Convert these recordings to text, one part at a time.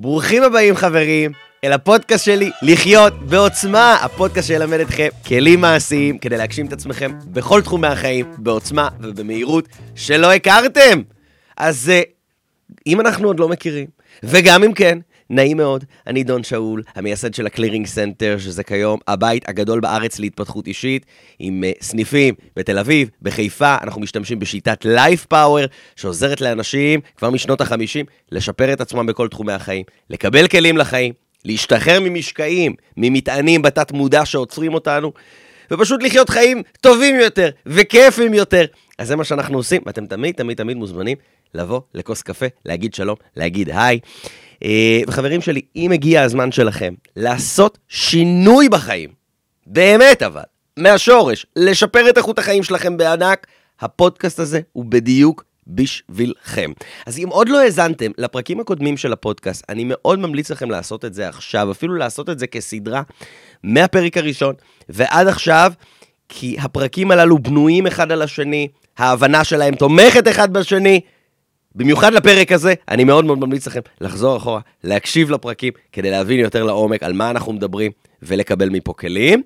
ברוכים הבאים חברים אל הפודקאסט שלי לחיות בעוצמה, הפודקאסט שילמד אתכם כלים מעשיים כדי להגשים את עצמכם בכל תחומי החיים בעוצמה ובמהירות שלא הכרתם. אז אה, אם אנחנו עוד לא מכירים, וגם אם כן, נעים מאוד, אני דון שאול, המייסד של ה Clearing Center, שזה כיום הבית הגדול בארץ להתפתחות אישית, עם uh, סניפים בתל אביב, בחיפה, אנחנו משתמשים בשיטת Life Power, שעוזרת לאנשים כבר משנות ה-50 לשפר את עצמם בכל תחומי החיים, לקבל כלים לחיים, להשתחרר ממשקעים, ממטענים בתת מודע שעוצרים אותנו, ופשוט לחיות חיים טובים יותר וכיפים יותר. אז זה מה שאנחנו עושים, ואתם תמיד תמיד תמיד מוזמנים לבוא לכוס קפה, להגיד שלום, להגיד היי. אה, וחברים שלי, אם הגיע הזמן שלכם לעשות שינוי בחיים, באמת אבל, מהשורש, לשפר את איכות החיים שלכם בענק, הפודקאסט הזה הוא בדיוק בשבילכם. אז אם עוד לא האזנתם לפרקים הקודמים של הפודקאסט, אני מאוד ממליץ לכם לעשות את זה עכשיו, אפילו לעשות את זה כסדרה מהפרק הראשון ועד עכשיו, כי הפרקים הללו בנויים אחד על השני, ההבנה שלהם תומכת אחד בשני. במיוחד לפרק הזה, אני מאוד מאוד ממליץ לכם לחזור אחורה, להקשיב לפרקים, כדי להבין יותר לעומק על מה אנחנו מדברים ולקבל מפה כלים.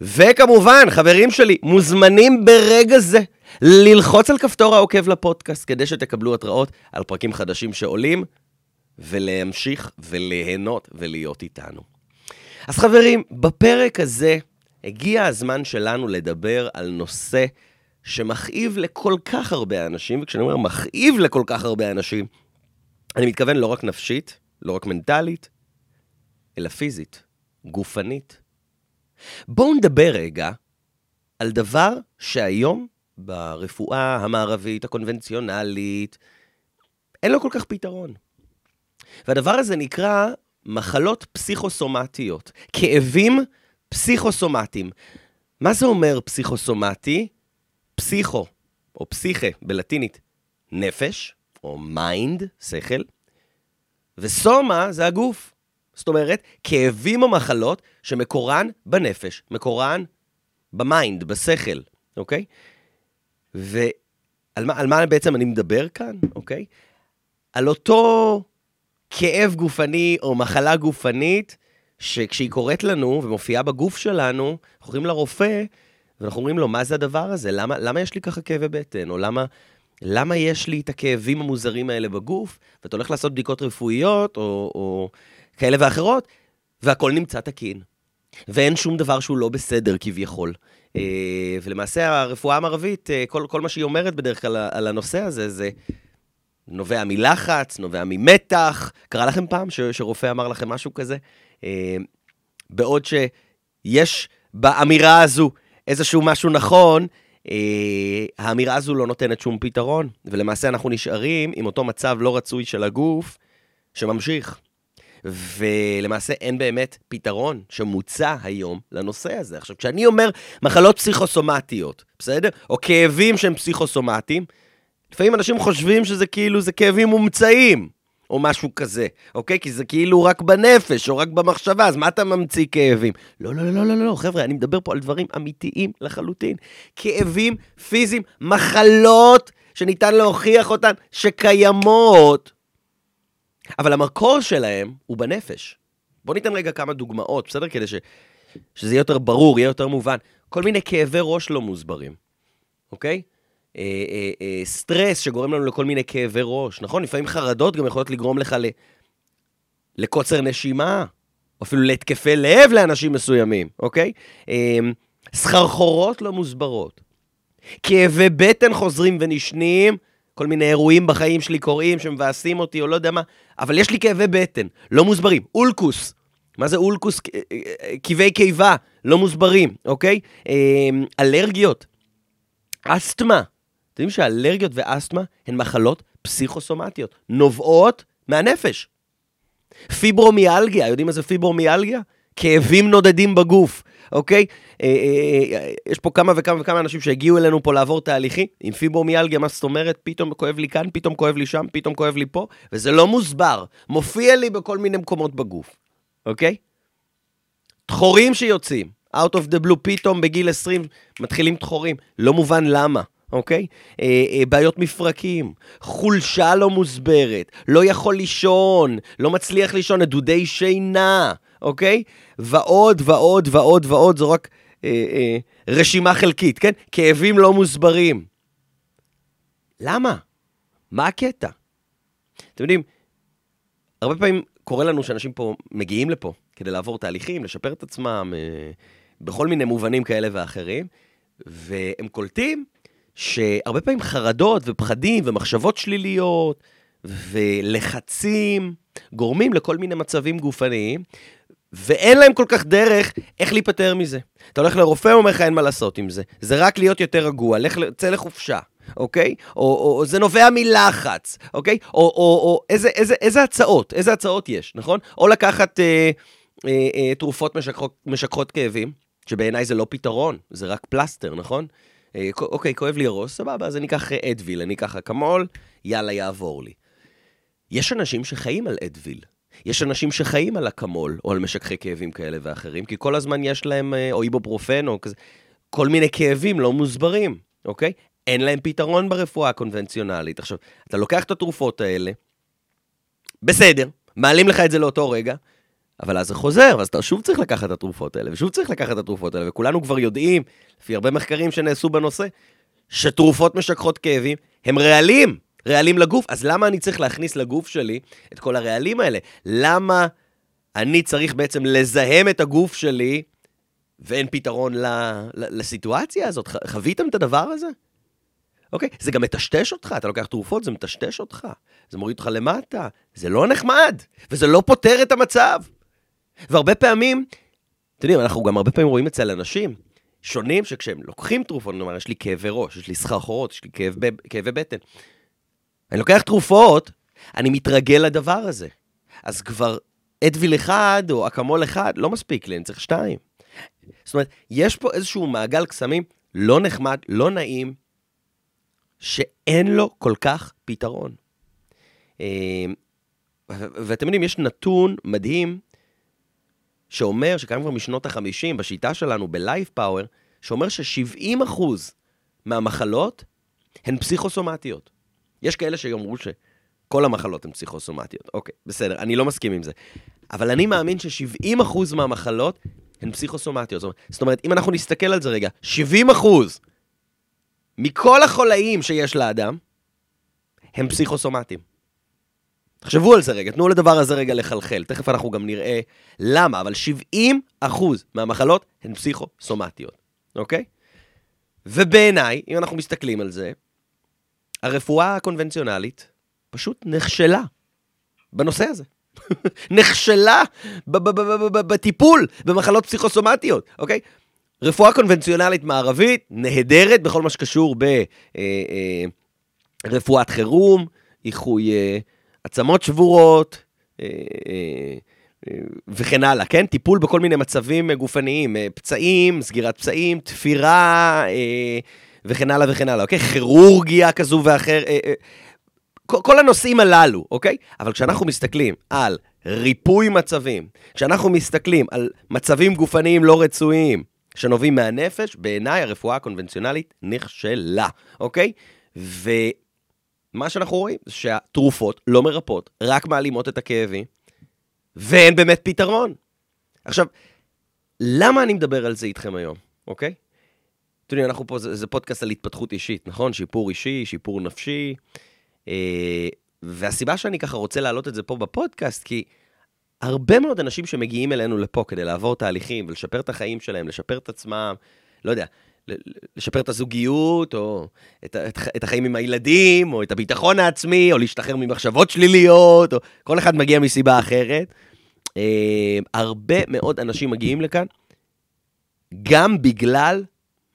וכמובן, חברים שלי, מוזמנים ברגע זה ללחוץ על כפתור העוקב לפודקאסט, כדי שתקבלו התראות על פרקים חדשים שעולים, ולהמשיך וליהנות ולהיות איתנו. אז חברים, בפרק הזה הגיע הזמן שלנו לדבר על נושא שמכאיב לכל כך הרבה אנשים, וכשאני אומר מכאיב לכל כך הרבה אנשים, אני מתכוון לא רק נפשית, לא רק מנטלית, אלא פיזית, גופנית. בואו נדבר רגע על דבר שהיום ברפואה המערבית, הקונבנציונלית, אין לו כל כך פתרון. והדבר הזה נקרא מחלות פסיכוסומטיות, כאבים פסיכוסומטיים. מה זה אומר פסיכוסומטי? פסיכו, או פסיכה בלטינית, נפש, או mind, שכל, וסומה זה הגוף. זאת אומרת, כאבים או מחלות שמקורן בנפש, מקורן ב mind, בשכל, אוקיי? ועל מה, מה בעצם אני מדבר כאן, אוקיי? על אותו כאב גופני או מחלה גופנית, שכשהיא קורית לנו ומופיעה בגוף שלנו, אנחנו הולכים לרופא, ואנחנו אומרים לו, מה זה הדבר הזה? למה, למה יש לי ככה כאבי בטן? או למה, למה יש לי את הכאבים המוזרים האלה בגוף? ואתה הולך לעשות בדיקות רפואיות, או, או כאלה ואחרות, והכל נמצא תקין. ואין שום דבר שהוא לא בסדר כביכול. אה, ולמעשה הרפואה המערבית, אה, כל, כל מה שהיא אומרת בדרך כלל על הנושא הזה, זה נובע מלחץ, נובע ממתח. קרה לכם פעם ש, שרופא אמר לכם משהו כזה? אה, בעוד שיש באמירה הזו איזשהו משהו נכון, אה, האמירה הזו לא נותנת שום פתרון, ולמעשה אנחנו נשארים עם אותו מצב לא רצוי של הגוף שממשיך. ולמעשה אין באמת פתרון שמוצע היום לנושא הזה. עכשיו, כשאני אומר מחלות פסיכוסומטיות, בסדר? או כאבים שהם פסיכוסומטיים, לפעמים אנשים חושבים שזה כאילו, זה כאבים מומצאים. או משהו כזה, אוקיי? כי זה כאילו רק בנפש, או רק במחשבה, אז מה אתה ממציא כאבים? לא, לא, לא, לא, לא, לא, חבר'ה, אני מדבר פה על דברים אמיתיים לחלוטין. כאבים פיזיים, מחלות שניתן להוכיח אותן, שקיימות, אבל המקור שלהם הוא בנפש. בואו ניתן רגע כמה דוגמאות, בסדר? כדי ש... שזה יהיה יותר ברור, יהיה יותר מובן. כל מיני כאבי ראש לא מוסברים, אוקיי? אה, אה, אה, סטרס שגורם לנו לכל מיני כאבי ראש, נכון? לפעמים חרדות גם יכולות לגרום לך ל... לקוצר נשימה, או אפילו להתקפי לב לאנשים מסוימים, אוקיי? אה, סחרחורות לא מוסברות. כאבי בטן חוזרים ונשנים, כל מיני אירועים בחיים שלי קורים שמבאסים אותי או לא יודע מה, אבל יש לי כאבי בטן, לא מוסברים. אולקוס, מה זה אולקוס? כאבי קיבה, לא מוסברים, אוקיי? אלרגיות, אסתמה, אתם יודעים שאלרגיות ואסתמה הן מחלות פסיכוסומטיות, נובעות מהנפש. פיברומיאלגיה, יודעים מה זה פיברומיאלגיה? כאבים נודדים בגוף, אוקיי? אה, אה, אה, יש פה כמה וכמה וכמה אנשים שהגיעו אלינו פה לעבור תהליכים עם פיברומיאלגיה, מה זאת אומרת? פתאום כואב לי כאן, פתאום כואב לי שם, פתאום כואב לי פה, וזה לא מוסבר. מופיע לי בכל מיני מקומות בגוף, אוקיי? דחורים שיוצאים, out of the blue, פתאום בגיל 20 מתחילים דחורים, לא מובן למה. אוקיי? אה, אה, בעיות מפרקים, חולשה לא מוסברת, לא יכול לישון, לא מצליח לישון, נדודי שינה, אוקיי? ועוד ועוד ועוד ועוד, זו רק אה, אה, רשימה חלקית, כן? כאבים לא מוסברים. למה? מה הקטע? אתם יודעים, הרבה פעמים קורה לנו שאנשים פה מגיעים לפה כדי לעבור תהליכים, לשפר את עצמם, אה, בכל מיני מובנים כאלה ואחרים, והם קולטים שהרבה פעמים חרדות ופחדים ומחשבות שליליות ולחצים גורמים לכל מיני מצבים גופניים, ואין להם כל כך דרך איך להיפטר מזה. אתה הולך לרופא, הוא אומר לך, אין מה לעשות עם זה. זה רק להיות יותר רגוע, לך, צא לחופשה. אוקיי? או, או, או זה נובע מלחץ, אוקיי? או, או, או איזה, איזה, איזה הצעות, איזה הצעות יש, נכון? או לקחת אה, אה, אה, תרופות משככות כאבים, שבעיניי זה לא פתרון, זה רק פלסטר, נכון? אה, אוקיי, כואב לי הראש, סבבה, אז אני אקח אדוויל, אני אקח אקמול, יאללה, יעבור לי. יש אנשים שחיים על אדוויל. יש אנשים שחיים על אקמול, או על משככי כאבים כאלה ואחרים, כי כל הזמן יש להם, אה, או איבופרופן, או כזה, כל מיני כאבים לא מוסברים, אוקיי? אין להם פתרון ברפואה הקונבנציונלית. עכשיו, אתה לוקח את התרופות האלה, בסדר, מעלים לך את זה לאותו רגע, אבל אז זה חוזר, ואז אתה שוב צריך לקחת את התרופות האלה, ושוב צריך לקחת את התרופות האלה, וכולנו כבר יודעים, לפי הרבה מחקרים שנעשו בנושא, שתרופות משככות כאבים הם רעלים, רעלים לגוף. אז למה אני צריך להכניס לגוף שלי את כל הרעלים האלה? למה אני צריך בעצם לזהם את הגוף שלי ואין פתרון ל, ל, לסיטואציה הזאת? חוויתם את הדבר הזה? אוקיי? זה גם מטשטש אותך, אתה לוקח תרופות, זה מטשטש אותך. זה מוריד אותך למטה. זה לא נחמד, וזה לא פותר את המצב. והרבה פעמים, אתם יודעים, אנחנו גם הרבה פעמים רואים אצל אנשים שונים, שכשהם לוקחים תרופות, נאמר, יש לי כאבי ראש, יש לי סחרחורות, יש לי כאב, כאבי בטן. אני לוקח תרופות, אני מתרגל לדבר הזה. אז כבר אדוויל אחד או אקמול אחד, לא מספיק לי, אני צריך שתיים. זאת אומרת, יש פה איזשהו מעגל קסמים לא נחמד, לא נעים, שאין לו כל כך פתרון. אה, ואתם יודעים, יש נתון מדהים שאומר, שקיים כבר משנות ה-50, בשיטה שלנו, ב-Life Power, שאומר ש-70% מהמחלות הן פסיכוסומטיות. יש כאלה שיאמרו שכל המחלות הן פסיכוסומטיות. אוקיי, בסדר, אני לא מסכים עם זה. אבל אני מאמין ש-70% מהמחלות הן פסיכוסומטיות. זאת אומרת, אם אנחנו נסתכל על זה רגע, 70% מכל החולאים שיש לאדם, הם פסיכוסומטיים. תחשבו על זה רגע, תנו לדבר הזה רגע לחלחל, תכף אנחנו גם נראה למה, אבל 70 מהמחלות הן פסיכוסומטיות, אוקיי? ובעיניי, אם אנחנו מסתכלים על זה, הרפואה הקונבנציונלית פשוט נכשלה בנושא הזה. נכשלה בטיפול במחלות פסיכוסומטיות, אוקיי? רפואה קונבנציונלית מערבית נהדרת בכל מה שקשור ברפואת אה, אה, חירום, איחוי אה, עצמות שבורות, וכן הלאה, כן? טיפול בכל מיני מצבים גופניים, פצעים, סגירת פצעים, תפירה, וכן הלאה וכן הלאה, אוקיי? כירורגיה כזו ואחר, כל הנושאים הללו, אוקיי? אבל כשאנחנו מסתכלים על ריפוי מצבים, כשאנחנו מסתכלים על מצבים גופניים לא רצויים, שנובעים מהנפש, בעיניי הרפואה הקונבנציונלית נכשלה, אוקיי? ומה שאנחנו רואים זה שהתרופות לא מרפאות, רק מעלימות את הכאבים, ואין באמת פתרון. עכשיו, למה אני מדבר על זה איתכם היום, אוקיי? אתם יודעים, אנחנו פה, זה, זה פודקאסט על התפתחות אישית, נכון? שיפור אישי, שיפור נפשי. אה, והסיבה שאני ככה רוצה להעלות את זה פה בפודקאסט, כי הרבה מאוד אנשים שמגיעים אלינו לפה כדי לעבור תהליכים ולשפר את החיים שלהם, לשפר את עצמם, לא יודע, לשפר את הזוגיות, או את, את, את החיים עם הילדים, או את הביטחון העצמי, או להשתחרר ממחשבות שליליות, או כל אחד מגיע מסיבה אחרת. אה, הרבה מאוד אנשים מגיעים לכאן, גם בגלל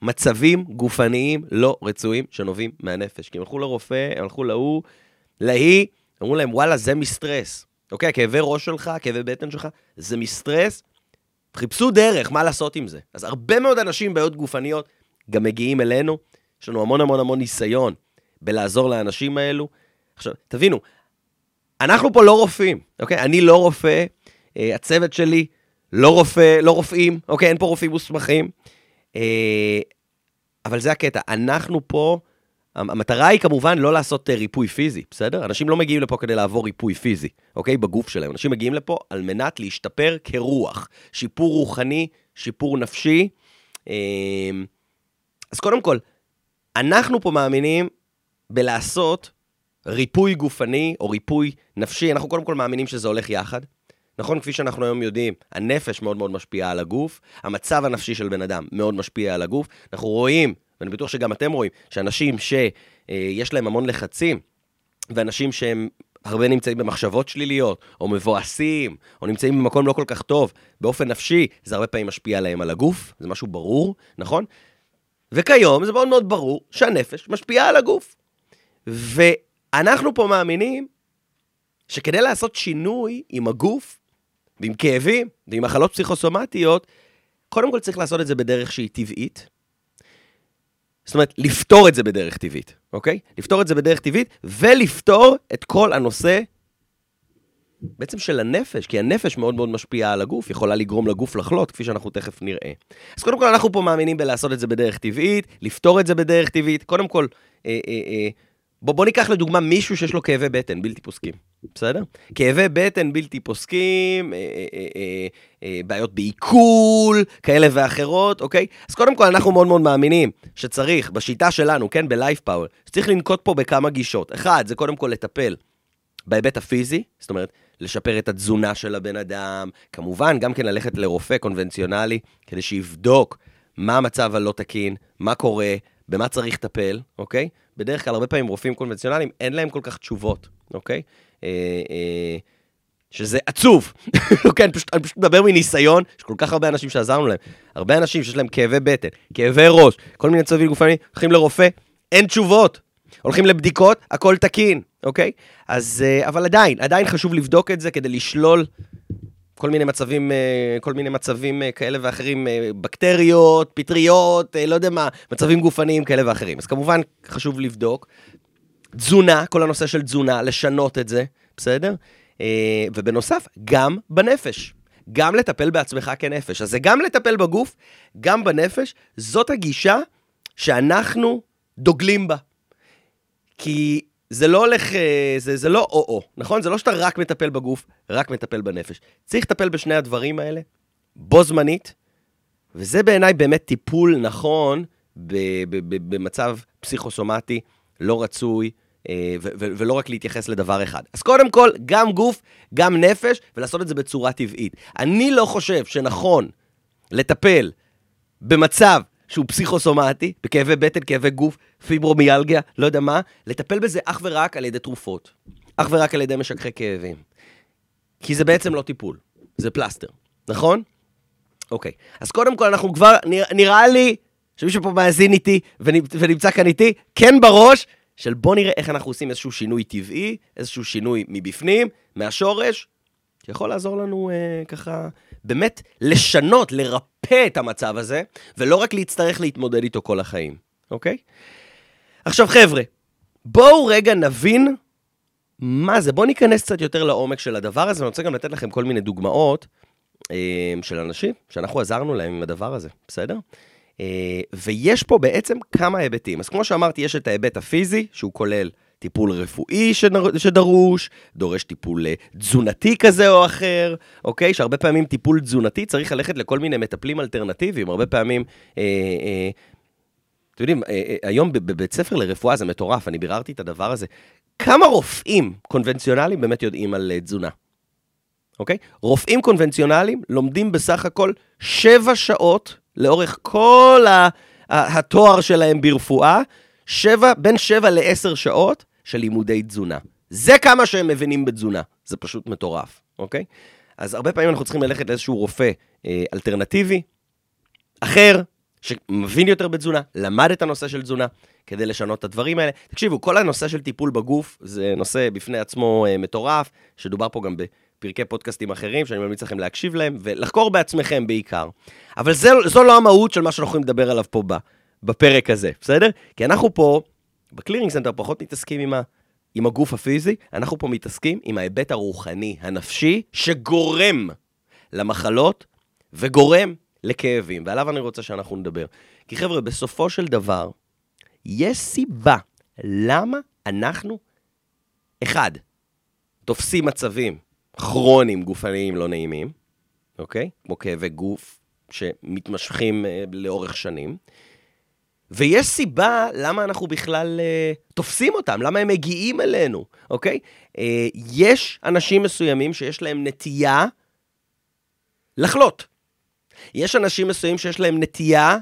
מצבים גופניים לא רצויים שנובעים מהנפש. כי הם הלכו לרופא, הם הלכו להוא, להיא, אמרו להם, וואלה, זה מסטרס. אוקיי, כאבי ראש שלך, כאבי בטן שלך, זה מסטרס. חיפשו דרך, מה לעשות עם זה. אז הרבה מאוד אנשים עם בעיות גופניות גם מגיעים אלינו. יש לנו המון המון המון ניסיון בלעזור לאנשים האלו. עכשיו, תבינו, אנחנו פה לא רופאים, אוקיי? אני לא רופא, אה, הצוות שלי לא רופא, לא רופאים, אוקיי? אין פה רופאים מוסמכים. אה, אבל זה הקטע, אנחנו פה המטרה היא כמובן לא לעשות אה, ריפוי פיזי, בסדר? אנשים לא מגיעים לפה כדי לעבור ריפוי פיזי, אוקיי? בגוף שלהם. אנשים מגיעים לפה על מנת להשתפר כרוח. שיפור רוחני, שיפור נפשי. אמ, אז קודם כל, אנחנו פה מאמינים בלעשות ריפוי גופני או ריפוי נפשי. אנחנו קודם כל מאמינים שזה הולך יחד. נכון, כפי שאנחנו היום יודעים, הנפש מאוד מאוד משפיעה על הגוף, המצב הנפשי של בן אדם מאוד משפיע על הגוף. אנחנו רואים ואני בטוח שגם אתם רואים, שאנשים שיש להם המון לחצים, ואנשים שהם הרבה נמצאים במחשבות שליליות, או מבואסים, או נמצאים במקום לא כל כך טוב, באופן נפשי, זה הרבה פעמים משפיע עליהם על הגוף, זה משהו ברור, נכון? וכיום זה מאוד מאוד ברור שהנפש משפיעה על הגוף. ואנחנו פה מאמינים שכדי לעשות שינוי עם הגוף, ועם כאבים, ועם מחלות פסיכוסומטיות, קודם כל צריך לעשות את זה בדרך שהיא טבעית, זאת אומרת, לפתור את זה בדרך טבעית, אוקיי? לפתור את זה בדרך טבעית, ולפתור את כל הנושא בעצם של הנפש, כי הנפש מאוד מאוד משפיעה על הגוף, יכולה לגרום לגוף לחלות, כפי שאנחנו תכף נראה. אז קודם כל, אנחנו פה מאמינים בלעשות את זה בדרך טבעית, לפתור את זה בדרך טבעית. קודם כל, אה, אה, אה, בוא, בוא ניקח לדוגמה מישהו שיש לו כאבי בטן בלתי פוסקים, בסדר? כאבי בטן בלתי פוסקים, אה, אה, אה, אה, אה, בעיות בעיכול, כאלה ואחרות, אוקיי? אז קודם כל, אנחנו מאוד מאוד מאמינים שצריך, בשיטה שלנו, כן, בלייף פאוור, שצריך לנקוט פה בכמה גישות. אחד, זה קודם כל לטפל בהיבט הפיזי, זאת אומרת, לשפר את התזונה של הבן אדם, כמובן, גם כן ללכת לרופא קונבנציונלי, כדי שיבדוק מה המצב הלא תקין, מה קורה, במה צריך לטפל, אוקיי? בדרך כלל, הרבה פעמים רופאים קונבנציונליים, אין להם כל כך תשובות, אוקיי? אה, אה, שזה עצוב, אוקיי? אני פשוט, אני פשוט מדבר מניסיון, יש כל כך הרבה אנשים שעזרנו להם. הרבה אנשים שיש להם כאבי בטן, כאבי ראש, כל מיני צווים גופניים, הולכים לרופא, אין תשובות. הולכים לבדיקות, הכל תקין, אוקיי? אז, אה, אבל עדיין, עדיין חשוב לבדוק את זה כדי לשלול כל מיני מצבים, אה, כל מיני מצבים אה, כאלה ואחרים, בקטריות, פטריות, לא יודע מה, מצבים גופניים כאלה ואחרים. אז כמובן, חשוב לבדוק. תזונה, כל הנושא של תזונה, לשנות את זה, בסדר? ובנוסף, גם בנפש. גם לטפל בעצמך כנפש. אז זה גם לטפל בגוף, גם בנפש. זאת הגישה שאנחנו דוגלים בה. כי זה לא הולך, אה, זה, זה לא או-או, נכון? זה לא שאתה רק מטפל בגוף, רק מטפל בנפש. צריך לטפל בשני הדברים האלה, בו זמנית, וזה בעיניי באמת טיפול נכון במצב פסיכוסומטי לא רצוי, אה, ולא רק להתייחס לדבר אחד. אז קודם כל, גם גוף, גם נפש, ולעשות את זה בצורה טבעית. אני לא חושב שנכון לטפל במצב שהוא פסיכוסומטי, בכאבי בטן, כאבי גוף, פיברומיאלגיה, לא יודע מה, לטפל בזה אך ורק על ידי תרופות. אך ורק על ידי משככי כאבים. כי זה בעצם לא טיפול, זה פלסטר, נכון? אוקיי. אז קודם כל, אנחנו כבר, נרא, נראה לי שמישהו פה מאזין איתי ונמצא כאן איתי, כן בראש, של בוא נראה איך אנחנו עושים איזשהו שינוי טבעי, איזשהו שינוי מבפנים, מהשורש, שיכול לעזור לנו אה, ככה באמת לשנות, לרפא את המצב הזה, ולא רק להצטרך להתמודד איתו כל החיים, אוקיי? עכשיו חבר'ה, בואו רגע נבין מה זה. בואו ניכנס קצת יותר לעומק של הדבר הזה, ואני רוצה גם לתת לכם כל מיני דוגמאות אה, של אנשים שאנחנו עזרנו להם עם הדבר הזה, בסדר? אה, ויש פה בעצם כמה היבטים. אז כמו שאמרתי, יש את ההיבט הפיזי, שהוא כולל טיפול רפואי שדרוש, דורש טיפול אה, תזונתי כזה או אחר, אוקיי? שהרבה פעמים טיפול תזונתי צריך ללכת לכל מיני מטפלים אלטרנטיביים, הרבה פעמים... אה, אה, אתם יודעים, אה, אה, היום בבית ספר לרפואה זה מטורף, אני ביררתי את הדבר הזה. כמה רופאים קונבנציונליים באמת יודעים על תזונה? אוקיי? רופאים קונבנציונליים לומדים בסך הכל שבע שעות לאורך כל התואר שלהם ברפואה, שבע, בין שבע לעשר שעות של לימודי תזונה. זה כמה שהם מבינים בתזונה. זה פשוט מטורף, אוקיי? אז הרבה פעמים אנחנו צריכים ללכת לאיזשהו רופא אה, אלטרנטיבי, אחר, שמבין יותר בתזונה, למד את הנושא של תזונה, כדי לשנות את הדברים האלה. תקשיבו, כל הנושא של טיפול בגוף זה נושא בפני עצמו אה, מטורף, שדובר פה גם בפרקי פודקאסטים אחרים, שאני ממליץ לכם להקשיב להם, ולחקור בעצמכם בעיקר. אבל זה, זו לא המהות של מה שאנחנו יכולים לדבר עליו פה בפרק הזה, בסדר? כי אנחנו פה ב Clearing Center פחות מתעסקים עם, ה, עם הגוף הפיזי, אנחנו פה מתעסקים עם ההיבט הרוחני, הנפשי, שגורם למחלות וגורם לכאבים, ועליו אני רוצה שאנחנו נדבר. כי חבר'ה, בסופו של דבר, יש סיבה למה אנחנו, אחד, תופסים מצבים כרוניים, גופניים, לא נעימים, אוקיי? כמו כאבי גוף שמתמשכים אה, לאורך שנים. ויש סיבה למה אנחנו בכלל אה, תופסים אותם, למה הם מגיעים אלינו, אוקיי? אה, יש אנשים מסוימים שיש להם נטייה לחלות. יש אנשים מסוימים שיש להם נטייה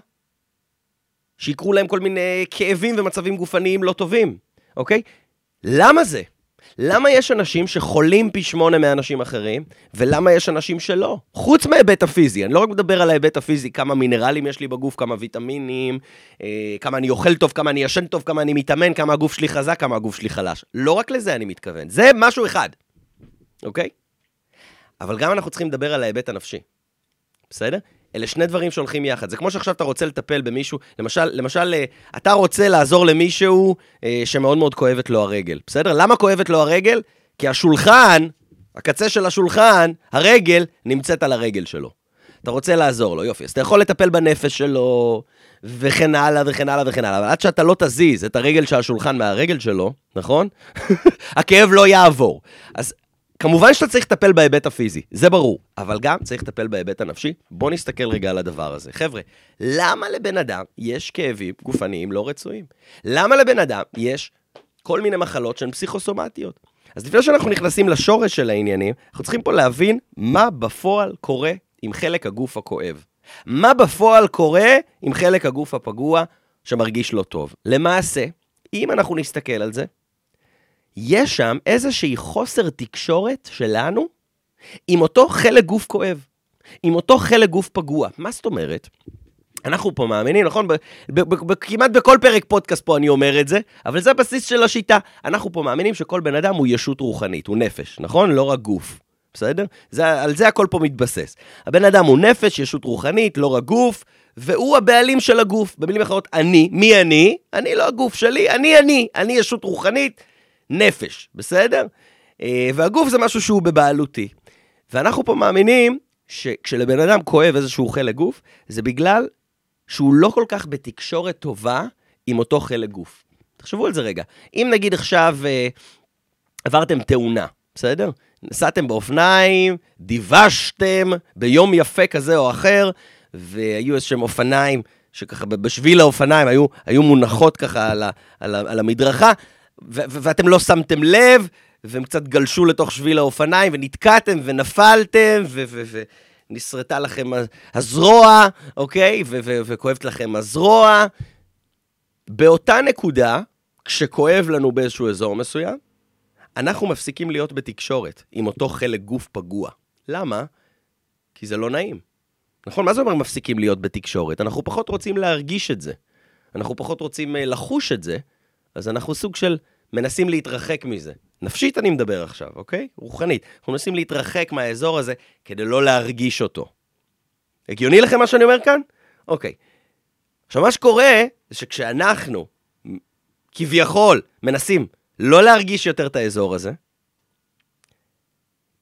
שיקרו להם כל מיני כאבים ומצבים גופניים לא טובים, אוקיי? למה זה? למה יש אנשים שחולים פי שמונה מאנשים אחרים, ולמה יש אנשים שלא? חוץ מההיבט הפיזי, אני לא רק מדבר על ההיבט הפיזי, כמה מינרלים יש לי בגוף, כמה ויטמינים, אה, כמה אני אוכל טוב, כמה אני ישן טוב, כמה אני מתאמן, כמה הגוף שלי חזק, כמה הגוף שלי חלש. לא רק לזה אני מתכוון, זה משהו אחד, אוקיי? אבל גם אנחנו צריכים לדבר על ההיבט הנפשי, בסדר? אלה שני דברים שהולכים יחד. זה כמו שעכשיו אתה רוצה לטפל במישהו, למשל, למשל, אה, אתה רוצה לעזור למישהו אה, שמאוד מאוד כואבת לו הרגל, בסדר? למה כואבת לו הרגל? כי השולחן, הקצה של השולחן, הרגל, נמצאת על הרגל שלו. אתה רוצה לעזור לו, יופי. אז אתה יכול לטפל בנפש שלו, וכן הלאה וכן הלאה וכן הלאה, אבל עד שאתה לא תזיז את הרגל של השולחן מהרגל שלו, נכון? הכאב לא יעבור. אז כמובן שאתה צריך לטפל בהיבט הפיזי, זה ברור, אבל גם צריך לטפל בהיבט הנפשי. בוא נסתכל רגע על הדבר הזה. חבר'ה, למה לבן אדם יש כאבים גופניים לא רצויים? למה לבן אדם יש כל מיני מחלות שהן פסיכוסומטיות? אז לפני שאנחנו נכנסים לשורש של העניינים, אנחנו צריכים פה להבין מה בפועל קורה עם חלק הגוף הכואב. מה בפועל קורה עם חלק הגוף הפגוע שמרגיש לא טוב. למעשה, אם אנחנו נסתכל על זה, יש שם איזושהי חוסר תקשורת שלנו עם אותו חלק גוף כואב, עם אותו חלק גוף פגוע. מה זאת אומרת? אנחנו פה מאמינים, נכון? כמעט בכל פרק פודקאסט פה אני אומר את זה, אבל זה הבסיס של השיטה. אנחנו פה מאמינים שכל בן אדם הוא ישות רוחנית, הוא נפש, נכון? לא רק גוף. בסדר? זה, על זה הכל פה מתבסס. הבן אדם הוא נפש, ישות רוחנית, לא רק גוף, והוא הבעלים של הגוף. במילים אחרות, אני, מי אני? אני לא הגוף שלי, אני אני. אני ישות רוחנית, נפש, בסדר? אה, והגוף זה משהו שהוא בבעלותי. ואנחנו פה מאמינים שכשלבן אדם כואב איזשהו חלק גוף, זה בגלל שהוא לא כל כך בתקשורת טובה עם אותו חלק גוף. תחשבו על זה רגע. אם נגיד עכשיו אה, עברתם תאונה, בסדר? נסעתם באופניים, דיוושתם ביום יפה כזה או אחר, והיו איזשהם אופניים שככה בשביל האופניים היו, היו מונחות ככה על, ה, על, ה, על המדרכה, ואתם לא שמתם לב, והם קצת גלשו לתוך שביל האופניים, ונתקעתם ונפלתם, ונסרטה לכם הזרוע, אוקיי? וכואבת לכם הזרוע. באותה נקודה, כשכואב לנו באיזשהו אזור מסוים, אנחנו מפסיקים להיות בתקשורת עם אותו חלק גוף פגוע. למה? כי זה לא נעים. נכון? מה זה אומר מפסיקים להיות בתקשורת? אנחנו פחות רוצים להרגיש את זה. אנחנו פחות רוצים אה, לחוש את זה, אז אנחנו סוג של מנסים להתרחק מזה. נפשית אני מדבר עכשיו, אוקיי? רוחנית. אנחנו מנסים להתרחק מהאזור הזה כדי לא להרגיש אותו. הגיוני לכם מה שאני אומר כאן? אוקיי. עכשיו, מה שקורה זה שכשאנחנו, כביכול, מנסים לא להרגיש יותר את האזור הזה,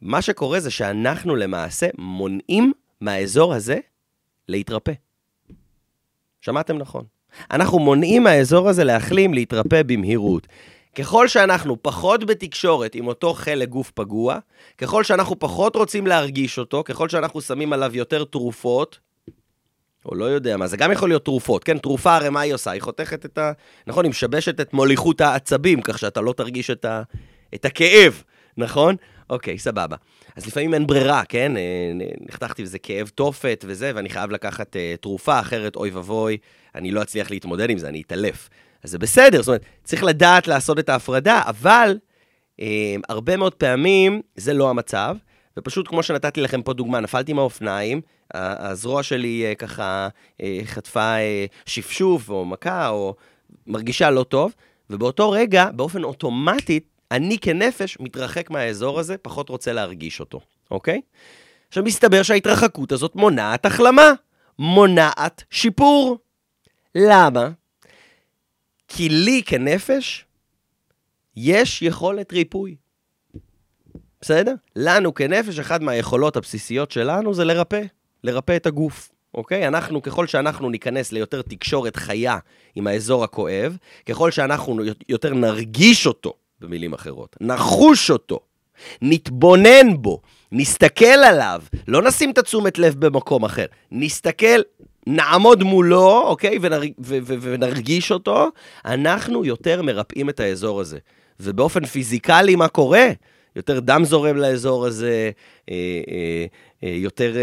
מה שקורה זה שאנחנו למעשה מונעים מהאזור הזה להתרפא. שמעתם נכון. אנחנו מונעים מהאזור הזה להחלים, להתרפא במהירות. ככל שאנחנו פחות בתקשורת עם אותו חלק גוף פגוע, ככל שאנחנו פחות רוצים להרגיש אותו, ככל שאנחנו שמים עליו יותר תרופות, או לא יודע מה, זה גם יכול להיות תרופות, כן? תרופה הרי מה היא עושה? היא חותכת את ה... נכון, היא משבשת את מוליכות העצבים, כך שאתה לא תרגיש את, ה... את הכאב, נכון? אוקיי, סבבה. אז לפעמים אין ברירה, כן? אה, נחתכתי וזה כאב תופת וזה, ואני חייב לקחת uh, תרופה, אחרת אוי ואבוי, אני לא אצליח להתמודד עם זה, אני אתעלף. אז זה בסדר, זאת אומרת, צריך לדעת לעשות את ההפרדה, אבל uh, הרבה מאוד פעמים זה לא המצב, ופשוט כמו שנתתי לכם פה דוגמה, נפלתי מהאופניים, הזרוע שלי uh, ככה uh, חטפה uh, שפשוף או מכה, או מרגישה לא טוב, ובאותו רגע, באופן אוטומטי, אני כנפש מתרחק מהאזור הזה, פחות רוצה להרגיש אותו, אוקיי? עכשיו מסתבר שההתרחקות הזאת מונעת החלמה, מונעת שיפור. למה? כי לי כנפש יש יכולת ריפוי. בסדר? לנו כנפש, אחת מהיכולות הבסיסיות שלנו זה לרפא, לרפא את הגוף, אוקיי? אנחנו, ככל שאנחנו ניכנס ליותר תקשורת חיה עם האזור הכואב, ככל שאנחנו יותר נרגיש אותו, במילים אחרות, נחוש אותו, נתבונן בו, נסתכל עליו, לא נשים את התשומת לב במקום אחר, נסתכל, נעמוד מולו, אוקיי? ונר... ו- ו- ונרגיש אותו, אנחנו יותר מרפאים את האזור הזה. ובאופן פיזיקלי, מה קורה? יותר דם זורם לאזור הזה, אה, אה, אה, יותר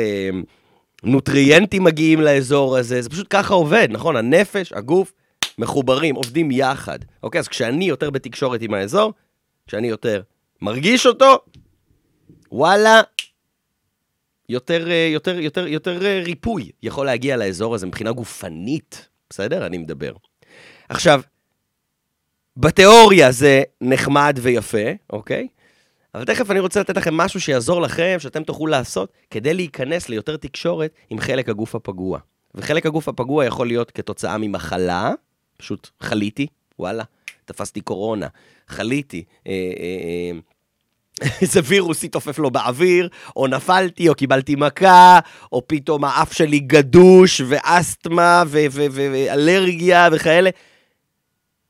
נוטריאנטים מגיעים לאזור הזה, זה פשוט ככה עובד, נכון? הנפש, הגוף, מחוברים, עובדים יחד. אוקיי, אז כשאני יותר בתקשורת עם האזור, כשאני יותר מרגיש אותו, וואלה, יותר, אה, יותר, יותר, יותר אה, ריפוי יכול להגיע לאזור הזה מבחינה גופנית, בסדר? אני מדבר. עכשיו, בתיאוריה זה נחמד ויפה, אוקיי? אבל תכף אני רוצה לתת לכם משהו שיעזור לכם, שאתם תוכלו לעשות, כדי להיכנס ליותר תקשורת עם חלק הגוף הפגוע. וחלק הגוף הפגוע יכול להיות כתוצאה ממחלה, פשוט חליתי, וואלה, תפסתי קורונה, חליתי, אה, אה, אה, איזה וירוס התעופף לו באוויר, או נפלתי, או קיבלתי מכה, או פתאום האף שלי גדוש, ואסתמה, ואלרגיה וכאלה.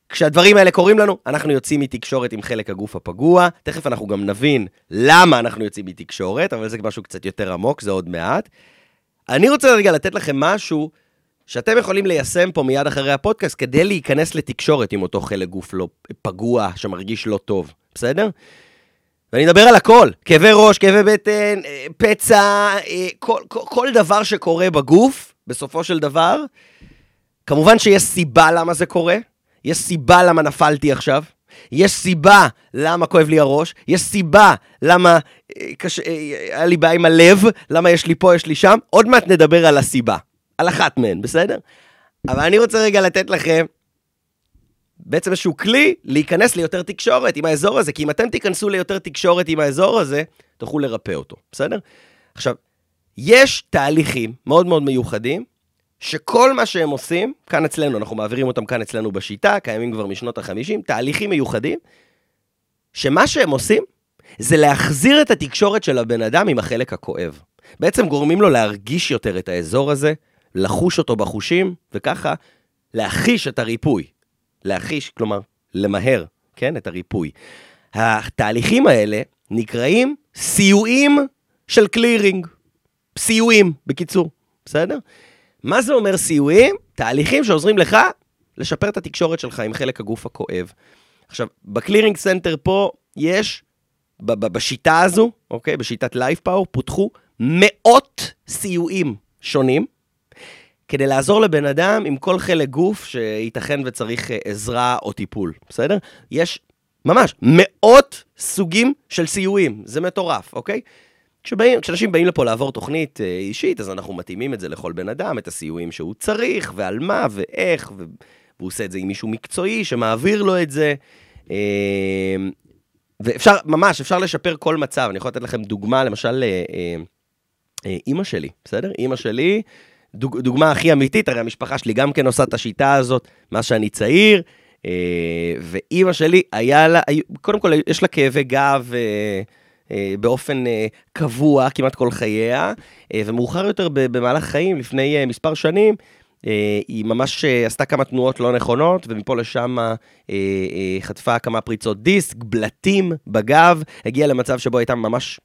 כשהדברים האלה קורים לנו, אנחנו יוצאים מתקשורת עם חלק הגוף הפגוע. תכף אנחנו גם נבין למה אנחנו יוצאים מתקשורת, אבל זה משהו קצת יותר עמוק, זה עוד מעט. אני רוצה רגע לתת לכם משהו שאתם יכולים ליישם פה מיד אחרי הפודקאסט כדי להיכנס לתקשורת עם אותו חלק גוף לא פגוע, שמרגיש לא טוב, בסדר? ואני אדבר על הכל, כאבי ראש, כאבי בטן, אה, פצע, אה, כל, כל, כל דבר שקורה בגוף, בסופו של דבר, כמובן שיש סיבה למה זה קורה, יש סיבה למה נפלתי עכשיו, יש סיבה למה כואב לי הראש, יש סיבה למה אה, קש... היה לי בעיה עם הלב, למה יש לי פה, יש לי שם, עוד מעט נדבר על הסיבה, על אחת מהן, בסדר? אבל אני רוצה רגע לתת לכם בעצם איזשהו כלי להיכנס ליותר תקשורת עם האזור הזה, כי אם אתם תיכנסו ליותר תקשורת עם האזור הזה, תוכלו לרפא אותו, בסדר? עכשיו, יש תהליכים מאוד מאוד מיוחדים, שכל מה שהם עושים, כאן אצלנו, אנחנו מעבירים אותם כאן אצלנו בשיטה, קיימים כבר משנות ה-50, תהליכים מיוחדים, שמה שהם עושים, זה להחזיר את התקשורת של הבן אדם עם החלק הכואב. בעצם גורמים לו להרגיש יותר את האזור הזה, לחוש אותו בחושים, וככה להחיש את הריפוי. להחיש, כלומר, למהר, כן, את הריפוי. התהליכים האלה נקראים סיועים של clearing. סיועים, בקיצור, בסדר? מה זה אומר סיועים? תהליכים שעוזרים לך לשפר את התקשורת שלך עם חלק הגוף הכואב. עכשיו, ב Clearing Center פה יש, בשיטה הזו, אוקיי? בשיטת Life Power, פותחו מאות סיועים שונים, כדי לעזור לבן אדם עם כל חלק גוף שייתכן וצריך אה, עזרה או טיפול, בסדר? יש ממש מאות סוגים של סיועים, זה מטורף, אוקיי? כשבאים, כשאנשים באים לפה לעבור תוכנית אה, אישית, אז אנחנו מתאימים את זה לכל בן אדם, את הסיועים שהוא צריך, ועל מה, ואיך, ו... והוא עושה את זה עם מישהו מקצועי שמעביר לו את זה. אה, ואפשר, ממש, אפשר לשפר כל מצב. אני יכול לתת לכם דוגמה, למשל, אימא שלי, בסדר? אימא שלי, דוג, דוגמה הכי אמיתית, הרי המשפחה שלי גם כן עושה את השיטה הזאת מאז שאני צעיר, אה, ואימא שלי, היה לה, קודם כל, יש לה כאבי גב אה, אה, באופן אה, קבוע כמעט כל חייה, אה, ומאוחר יותר במהלך חיים, לפני אה, מספר שנים, אה, היא ממש אה, עשתה כמה תנועות לא נכונות, ומפה לשם אה, אה, חטפה כמה פריצות דיסק, בלטים בגב, הגיעה למצב שבו הייתה ממש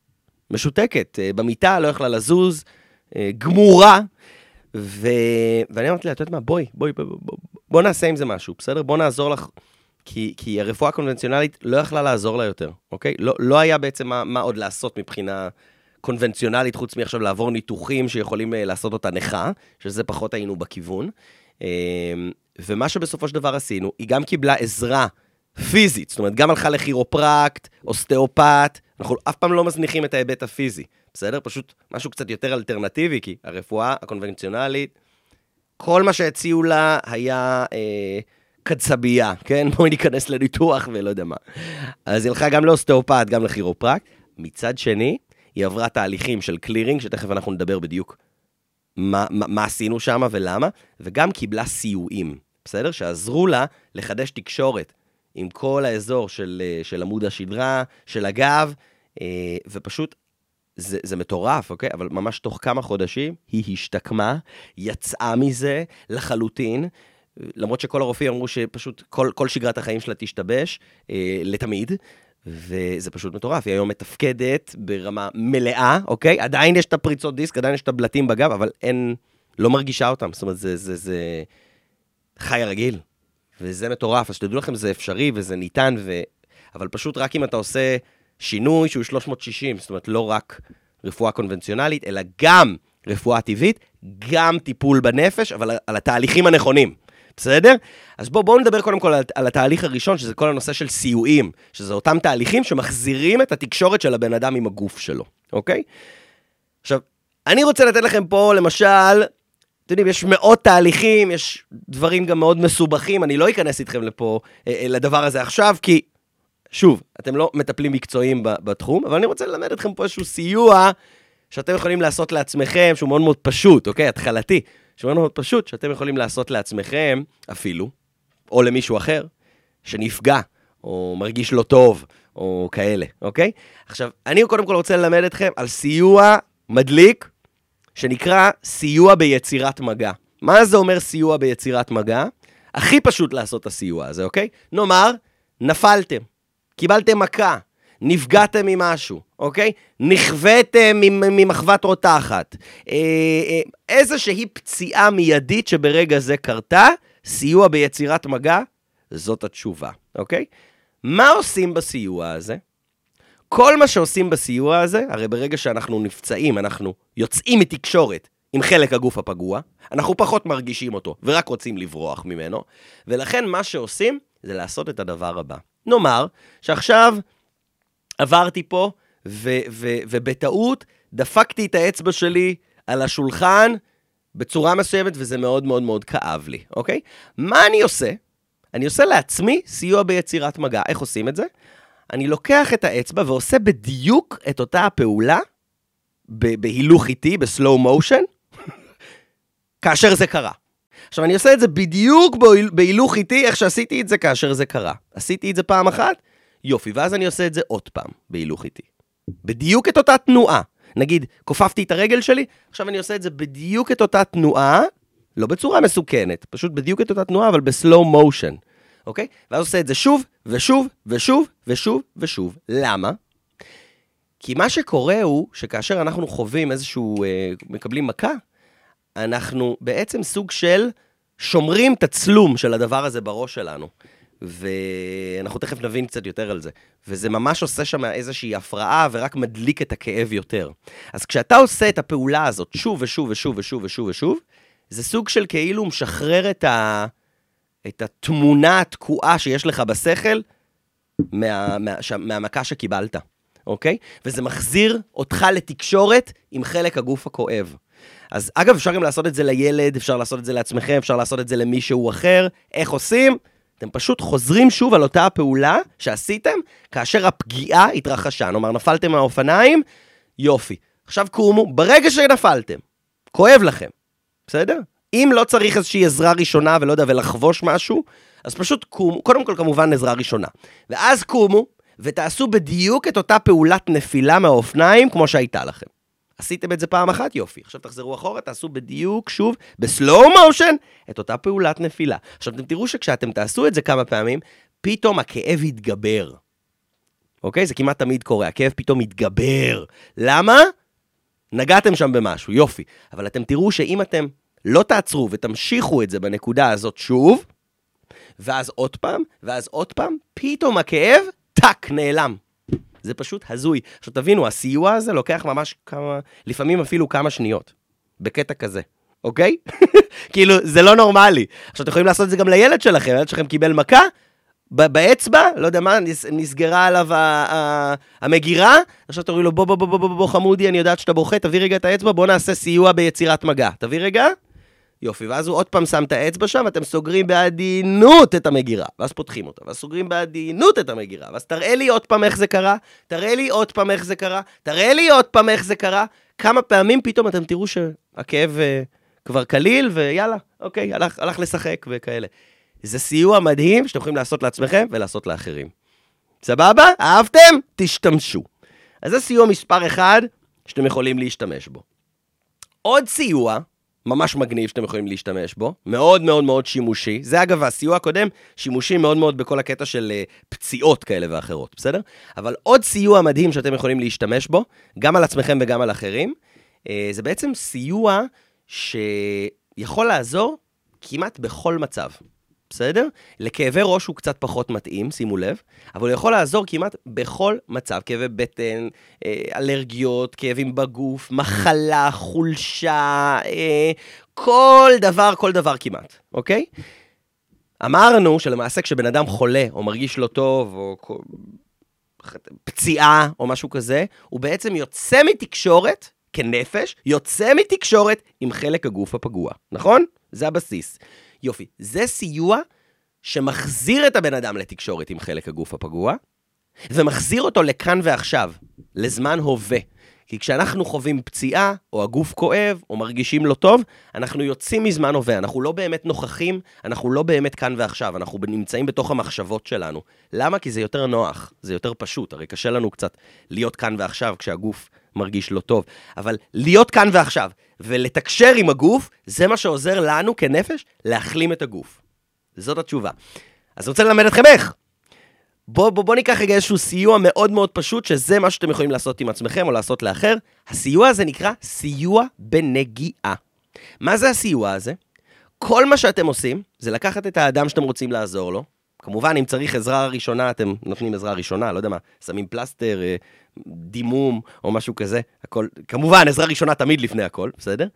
משותקת, אה, במיטה, לא יכלה לזוז, אה, גמורה. ו... ואני אמרתי לה, את יודעת מה, בואי, בואי, בואי, בואי, בוא נעשה עם זה משהו, בסדר? בוא נעזור לך. כי, כי הרפואה הקונבנציונלית לא יכלה לעזור לה יותר, אוקיי? לא, לא היה בעצם מה, מה עוד לעשות מבחינה קונבנציונלית, חוץ מעכשיו לעבור ניתוחים שיכולים uh, לעשות אותה נכה, שזה פחות היינו בכיוון. Uh, ומה שבסופו של דבר עשינו, היא גם קיבלה עזרה פיזית, זאת אומרת, גם הלכה לכירופרקט, אוסטאופט, אנחנו אף פעם לא מזניחים את ההיבט הפיזי. בסדר? פשוט משהו קצת יותר אלטרנטיבי, כי הרפואה הקונבנציונלית, כל מה שהציעו לה היה אה, קצבייה, כן? בואי ניכנס לניתוח ולא יודע מה. אז היא הלכה גם לאוסטאופט, גם לכירופרקט. מצד שני, היא עברה תהליכים של clearing, שתכף אנחנו נדבר בדיוק מה, מה, מה עשינו שם ולמה, וגם קיבלה סיועים, בסדר? שעזרו לה לחדש תקשורת עם כל האזור של, אה, של עמוד השדרה, של הגב, אה, ופשוט זה, זה מטורף, אוקיי? אבל ממש תוך כמה חודשים היא השתקמה, יצאה מזה לחלוטין, למרות שכל הרופאים אמרו שפשוט כל, כל שגרת החיים שלה תשתבש אה, לתמיד. וזה פשוט מטורף, היא היום מתפקדת ברמה מלאה, אוקיי? עדיין יש את הפריצות דיסק, עדיין יש את הבלטים בגב, אבל אין, לא מרגישה אותם. זאת אומרת, זה, זה, זה חי הרגיל, וזה מטורף. אז שתדעו לכם, זה אפשרי וזה ניתן, ו... אבל פשוט רק אם אתה עושה שינוי שהוא 360, זאת אומרת, לא רק רפואה קונבנציונלית, אלא גם רפואה טבעית, גם טיפול בנפש, אבל על התהליכים הנכונים. בסדר? אז בואו בוא נדבר קודם כל על, על התהליך הראשון, שזה כל הנושא של סיועים, שזה אותם תהליכים שמחזירים את התקשורת של הבן אדם עם הגוף שלו, אוקיי? עכשיו, אני רוצה לתת לכם פה, למשל, אתם יודעים, יש מאות תהליכים, יש דברים גם מאוד מסובכים, אני לא אכנס איתכם לפה, אה, אה לדבר הזה עכשיו, כי, שוב, אתם לא מטפלים מקצועיים בתחום, אבל אני רוצה ללמד אתכם פה איזשהו סיוע שאתם יכולים לעשות לעצמכם, שהוא מאוד מאוד פשוט, אוקיי? התחלתי. שהוא מאוד פשוט, שאתם יכולים לעשות לעצמכם, אפילו, או למישהו אחר, שנפגע, או מרגיש לא טוב, או כאלה, אוקיי? עכשיו, אני קודם כל רוצה ללמד אתכם על סיוע מדליק, שנקרא סיוע ביצירת מגע. מה זה אומר סיוע ביצירת מגע? הכי פשוט לעשות את הסיוע הזה, אוקיי? נאמר, נפלתם, קיבלתם מכה, נפגעתם ממשהו, אוקיי? נכוויתם ממחבת רותחת. אה, אה, איזושהי פציעה מיידית שברגע זה קרתה, סיוע ביצירת מגע, זאת התשובה, אוקיי? מה עושים בסיוע הזה? כל מה שעושים בסיוע הזה, הרי ברגע שאנחנו נפצעים, אנחנו יוצאים מתקשורת עם חלק הגוף הפגוע, אנחנו פחות מרגישים אותו ורק רוצים לברוח ממנו, ולכן מה שעושים זה לעשות את הדבר הבא. נאמר שעכשיו עברתי פה, ו- ו- ובטעות דפקתי את האצבע שלי על השולחן בצורה מסוימת, וזה מאוד מאוד מאוד כאב לי, אוקיי? מה אני עושה? אני עושה לעצמי סיוע ביצירת מגע. איך עושים את זה? אני לוקח את האצבע ועושה בדיוק את אותה הפעולה, בהילוך איטי, בסלואו מושן, כאשר זה קרה. עכשיו, אני עושה את זה בדיוק בהילוך איטי, איך שעשיתי את זה כאשר זה קרה. עשיתי את זה פעם אחת, יופי, ואז אני עושה את זה עוד פעם, בהילוך איטי. בדיוק את אותה תנועה. נגיד, כופפתי את הרגל שלי, עכשיו אני עושה את זה בדיוק את אותה תנועה, לא בצורה מסוכנת, פשוט בדיוק את אותה תנועה, אבל בסלואו מושן, אוקיי? ואז עושה את זה שוב, ושוב, ושוב, ושוב, ושוב. למה? כי מה שקורה הוא שכאשר אנחנו חווים איזשהו, אה, מקבלים מכה, אנחנו בעצם סוג של שומרים את הצלום של הדבר הזה בראש שלנו. ואנחנו תכף נבין קצת יותר על זה. וזה ממש עושה שם איזושהי הפרעה ורק מדליק את הכאב יותר. אז כשאתה עושה את הפעולה הזאת שוב ושוב ושוב ושוב ושוב ושוב, זה סוג של כאילו משחרר את, ה... את התמונה התקועה שיש לך בשכל מה... מה... מהמכה שקיבלת, אוקיי? וזה מחזיר אותך לתקשורת עם חלק הגוף הכואב. אז אגב, אפשר גם לעשות את זה לילד, אפשר לעשות את זה לעצמכם, אפשר לעשות את זה למישהו אחר. איך עושים? אתם פשוט חוזרים שוב על אותה הפעולה שעשיתם כאשר הפגיעה התרחשה. כלומר, נפלתם מהאופניים, יופי. עכשיו קומו, ברגע שנפלתם, כואב לכם, בסדר? אם לא צריך איזושהי עזרה ראשונה ולא יודע, ולחבוש משהו, אז פשוט קומו, קודם כל כמובן עזרה ראשונה. ואז קומו, ותעשו בדיוק את אותה פעולת נפילה מהאופניים כמו שהייתה לכם. עשיתם את זה פעם אחת, יופי. עכשיו תחזרו אחורה, תעשו בדיוק, שוב, בסלואו מושן, את אותה פעולת נפילה. עכשיו אתם תראו שכשאתם תעשו את זה כמה פעמים, פתאום הכאב יתגבר. אוקיי? זה כמעט תמיד קורה, הכאב פתאום יתגבר. למה? נגעתם שם במשהו, יופי. אבל אתם תראו שאם אתם לא תעצרו ותמשיכו את זה בנקודה הזאת שוב, ואז עוד פעם, ואז עוד פעם, פתאום הכאב, טאק, נעלם. זה פשוט הזוי. עכשיו תבינו, הסיוע הזה לוקח ממש כמה, לפעמים אפילו כמה שניות, בקטע כזה. אוקיי? כאילו, זה לא נורמלי. עכשיו, אתם יכולים לעשות את זה גם לילד שלכם, הילד שלכם קיבל מכה, באצבע, לא יודע מה, נסגרה עליו המגירה, עכשיו תראו לו, בוא, בוא, בוא, בוא, בוא, בוא, חמודי, אני יודעת שאתה בוכה, תביא רגע את האצבע, בוא נעשה סיוע ביצירת מגע. תביא רגע, יופי, ואז הוא עוד פעם שם את האצבע שם, ואתם סוגרים בעדינות את המגירה, ואז פותחים אותה, ואז סוגרים בעדינות את המגירה, ואז תראה לי עוד פעם איך זה קרה, תראה לי עוד פעם איך זה קרה, תראה לי עוד פעם איך זה קרה, כמה פעמים פתאום אתם תראו שהכאב uh, כבר קליל, ויאללה, אוקיי, הלך, הלך לשחק וכאלה. זה סיוע מדהים שאתם יכולים לעשות לעצמכם ולעשות לאחרים. סבבה? אהבתם? תשתמשו. אז זה סיוע מספר אחד, שאתם יכולים להשתמש בו. עוד סיוע, ממש מגניב שאתם יכולים להשתמש בו, מאוד מאוד מאוד שימושי. זה אגב, הסיוע הקודם, שימושי מאוד מאוד בכל הקטע של uh, פציעות כאלה ואחרות, בסדר? אבל עוד סיוע מדהים שאתם יכולים להשתמש בו, גם על עצמכם וגם על אחרים, uh, זה בעצם סיוע שיכול לעזור כמעט בכל מצב. בסדר? לכאבי ראש הוא קצת פחות מתאים, שימו לב, אבל הוא יכול לעזור כמעט בכל מצב, כאבי בטן, אה, אלרגיות, כאבים בגוף, מחלה, חולשה, אה, כל דבר, כל דבר כמעט, אוקיי? אמרנו שלמעשה כשבן אדם חולה, או מרגיש לא טוב, או פציעה, או משהו כזה, הוא בעצם יוצא מתקשורת, כנפש, יוצא מתקשורת עם חלק הגוף הפגוע, נכון? זה הבסיס. יופי, זה סיוע שמחזיר את הבן אדם לתקשורת עם חלק הגוף הפגוע, ומחזיר אותו לכאן ועכשיו, לזמן הווה. כי כשאנחנו חווים פציעה, או הגוף כואב, או מרגישים לא טוב, אנחנו יוצאים מזמן הווה, אנחנו לא באמת נוכחים, אנחנו לא באמת כאן ועכשיו, אנחנו נמצאים בתוך המחשבות שלנו. למה? כי זה יותר נוח, זה יותר פשוט, הרי קשה לנו קצת להיות כאן ועכשיו כשהגוף מרגיש לא טוב. אבל להיות כאן ועכשיו, ולתקשר עם הגוף, זה מה שעוזר לנו כנפש להחלים את הגוף. זאת התשובה. אז אני רוצה ללמד אתכם איך. בואו בוא, בוא ניקח רגע איזשהו סיוע מאוד מאוד פשוט, שזה מה שאתם יכולים לעשות עם עצמכם או לעשות לאחר. הסיוע הזה נקרא סיוע בנגיעה. מה זה הסיוע הזה? כל מה שאתם עושים, זה לקחת את האדם שאתם רוצים לעזור לו. כמובן, אם צריך עזרה ראשונה, אתם נותנים עזרה ראשונה, לא יודע מה, שמים פלסטר, אה, דימום או משהו כזה, הכל, כמובן, עזרה ראשונה תמיד לפני הכל, בסדר?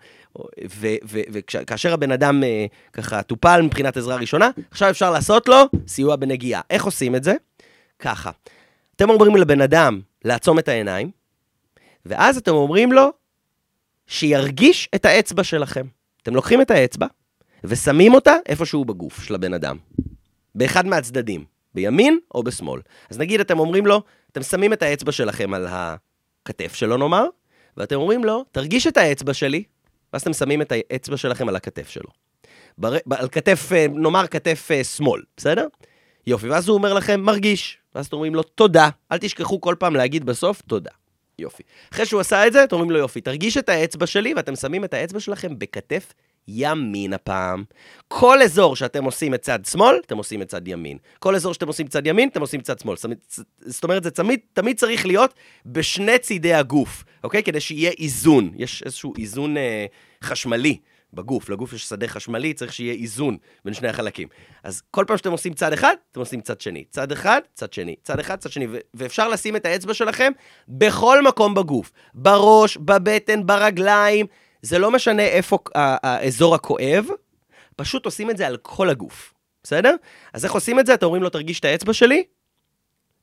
וכאשר הבן אדם אה, ככה טופל מבחינת עזרה ראשונה, עכשיו אפשר לעשות לו סיוע בנגיעה. איך עושים את זה? ככה, אתם אומרים לבן אדם לעצום את העיניים, ואז אתם אומרים לו שירגיש את האצבע שלכם. אתם לוקחים את האצבע ושמים אותה איפשהו בגוף של הבן אדם, באחד מהצדדים, בימין או בשמאל. אז נגיד אתם אומרים לו, אתם שמים את האצבע שלכם על הכתף שלו נאמר, ואתם אומרים לו, תרגיש את האצבע שלי, ואז אתם שמים את האצבע שלכם על הכתף שלו. בר... על כתף, אה, נאמר כתף אה, שמאל, בסדר? יופי, ואז הוא אומר לכם, מרגיש. ואז אתם אומרים לו, תודה. אל תשכחו כל פעם להגיד בסוף, תודה. יופי. אחרי שהוא עשה את זה, אתם אומרים לו, יופי, תרגיש את האצבע שלי, ואתם שמים את האצבע שלכם בכתף ימין הפעם. כל אזור שאתם עושים את צד שמאל, אתם עושים את צד ימין. כל אזור שאתם עושים צד ימין, אתם עושים צד שמאל. זאת אומרת, זה תמיד, תמיד צריך להיות בשני צידי הגוף, אוקיי? כדי שיהיה איזון. יש איזשהו איזון אה, חשמלי בגוף. לגוף יש שדה חשמלי, צריך שיהיה איזון בין שני החלקים. אז כל פעם שאתם עושים צד אחד, אתם עושים צד שני. צד אחד, צד שני. צד אחד, צד שני. ואפשר לשים את האצבע שלכם בכל מקום בגוף. בראש, בבטן, ברגליים. זה לא משנה איפה האזור הכואב, פשוט עושים את זה על כל הגוף, בסדר? אז איך עושים את זה? אתם אומרים לו, תרגיש את האצבע שלי?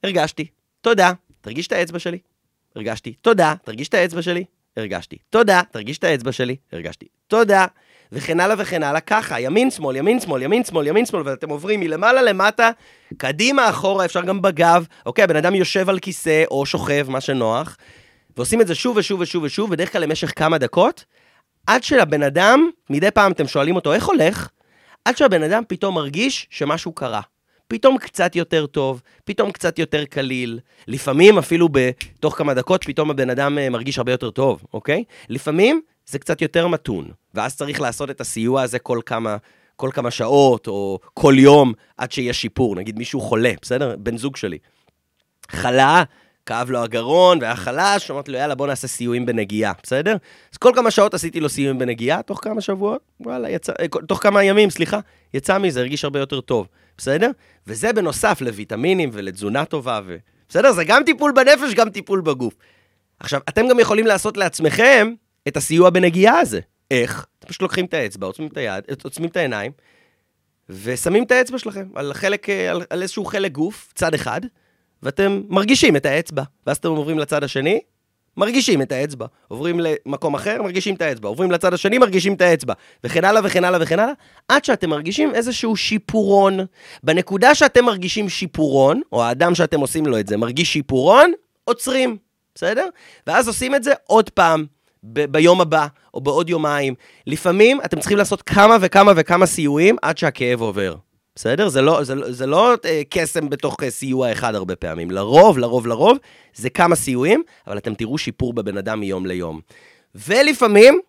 הרגשתי. תודה. תרגיש את האצבע שלי? הרגשתי. תודה. תרגיש את האצבע שלי? הרגשתי. תודה. תרגיש את האצבע שלי? הרגשתי. תודה. וכן הלאה וכן הלאה, ככה, ימין, שמאל, ימין, שמאל, ימין, שמאל, ימין, שמאל, ואתם עוברים מלמעלה למטה, קדימה, אחורה, אפשר גם בגב. אוקיי, הבן אדם יושב על כיסא או שוכב, מה שנוח, ועושים את זה שוב ושוב ושוב ושוב, בדרך כלל למשך כמה דקות, עד שלבן אדם, מדי פעם אתם שואלים אותו איך הולך, עד שהבן אדם פתאום מרגיש שמשהו קרה. פתאום קצת יותר טוב, פתאום קצת יותר קליל. לפעמים אפילו בתוך כמה דקות פתאום הבן אדם אה, מרגיש הרבה יותר טוב, אוקיי? לפעמים זה קצת יותר מתון, ואז צריך לעשות את הסיוע הזה כל כמה, כל כמה שעות, או כל יום, עד שיהיה שיפור. נגיד מישהו חולה, בסדר? בן זוג שלי. חלה, כאב לו הגרון והיה חלש, אמרתי לו, יאללה, בוא נעשה סיועים בנגיעה, בסדר? אז כל כמה שעות עשיתי לו סיועים בנגיעה, תוך כמה שבועות, וואלה, יצא, אה, תוך כמה ימים, סליחה, יצא מזה, הרגיש הרבה יותר טוב, בסדר? וזה בנוסף לויטמינים ולתזונה טובה, ו... בסדר? זה גם טיפול בנפש, גם טיפול בגוף. עכשיו, אתם גם יכולים לעשות לעצמכם את הסיוע בנגיעה הזה. איך? אתם פשוט לוקחים את האצבע, עוצמים את היד, עוצמים את העיניים, ושמים את האצבע שלכם על חלק, אה, על, על איזשהו חלק גוף, צד אחד, ואתם מרגישים את האצבע. ואז אתם עוברים לצד השני, מרגישים את האצבע. עוברים למקום אחר, מרגישים את האצבע. עוברים לצד השני, מרגישים את האצבע. וכן הלאה וכן הלאה וכן הלאה, עד שאתם מרגישים איזשהו שיפורון. בנקודה שאתם מרגישים שיפורון, או האדם שאתם עושים לו את זה מרגיש שיפורון, עוצרים, בסדר? ואז עושים את זה עוד פעם. ב- ביום הבא, או בעוד יומיים. לפעמים אתם צריכים לעשות כמה וכמה וכמה סיועים עד שהכאב עובר. בסדר? זה לא, זה, לא- זה לא אה, קסם בתוך אה, סיוע אחד הרבה פעמים. לרוב, לרוב, לרוב, זה כמה סיועים, אבל אתם תראו שיפור בבן אדם מיום ליום. ולפעמים,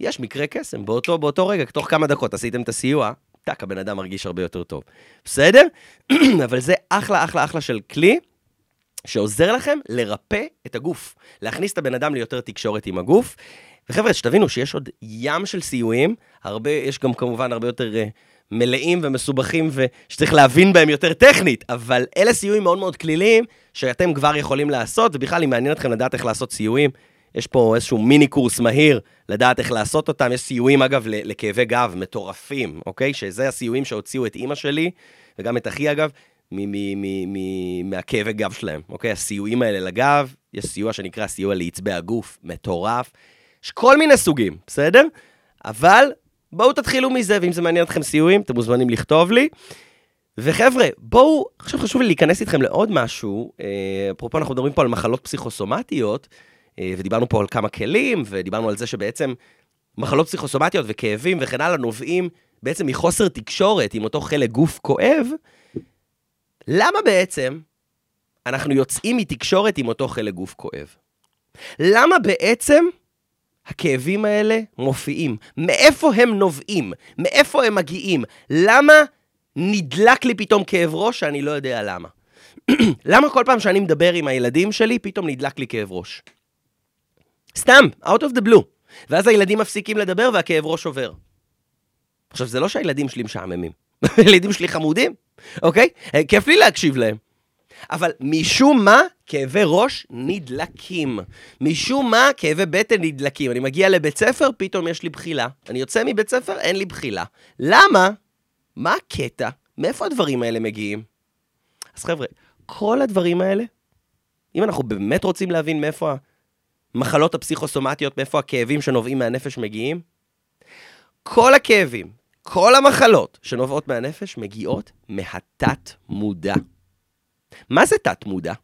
יש מקרה קסם. באותו, באותו רגע, תוך כמה דקות עשיתם את הסיוע, טאק, הבן אדם מרגיש הרבה יותר טוב. בסדר? אבל זה אחלה, אחלה, אחלה של כלי. שעוזר לכם לרפא את הגוף, להכניס את הבן אדם ליותר תקשורת עם הגוף. וחבר'ה, שתבינו שיש עוד ים של סיועים, הרבה, יש גם כמובן הרבה יותר uh, מלאים ומסובכים ושצריך להבין בהם יותר טכנית, אבל אלה סיועים מאוד מאוד כליליים שאתם כבר יכולים לעשות, ובכלל, אם מעניין אתכם לדעת איך לעשות סיועים, יש פה איזשהו מיני קורס מהיר לדעת איך לעשות אותם. יש סיועים, אגב, לכאבי גב מטורפים, אוקיי? שזה הסיועים שהוציאו את אימא שלי, וגם את אחי, אגב, מהכאבי גב שלהם, אוקיי? הסיועים האלה לגב, יש סיוע שנקרא סיוע לעצבי הגוף, מטורף. יש כל מיני סוגים, בסדר? אבל בואו תתחילו מזה, ואם זה מעניין אתכם סיועים, אתם מוזמנים לכתוב לי. וחבר'ה, בואו, עכשיו חשוב לי להיכנס איתכם לעוד משהו. אה, אפרופו, אנחנו מדברים פה על מחלות פסיכוסומטיות, אה, ודיברנו פה על כמה כלים, ודיברנו על זה שבעצם מחלות פסיכוסומטיות וכאבים וכן הלאה נובעים בעצם מחוסר תקשורת עם אותו חלק גוף כואב. למה בעצם אנחנו יוצאים מתקשורת עם אותו חלק גוף כואב? למה בעצם הכאבים האלה מופיעים? מאיפה הם נובעים? מאיפה הם מגיעים? למה נדלק לי פתאום כאב ראש שאני לא יודע למה? למה כל פעם שאני מדבר עם הילדים שלי, פתאום נדלק לי כאב ראש? סתם, out of the blue. ואז הילדים מפסיקים לדבר והכאב ראש עובר. עכשיו, זה לא שהילדים שלי משעממים. הילדים שלי חמודים, אוקיי? אה, כיף לי להקשיב להם. אבל משום מה, כאבי ראש נדלקים. משום מה, כאבי בטן נדלקים. אני מגיע לבית ספר, פתאום יש לי בחילה. אני יוצא מבית ספר, אין לי בחילה. למה? מה הקטע? מאיפה הדברים האלה מגיעים? אז חבר'ה, כל הדברים האלה, אם אנחנו באמת רוצים להבין מאיפה המחלות הפסיכוסומטיות, מאיפה הכאבים שנובעים מהנפש מגיעים, כל הכאבים, כל המחלות שנובעות מהנפש מגיעות מהתת-מודע. מה זה תת-מודע?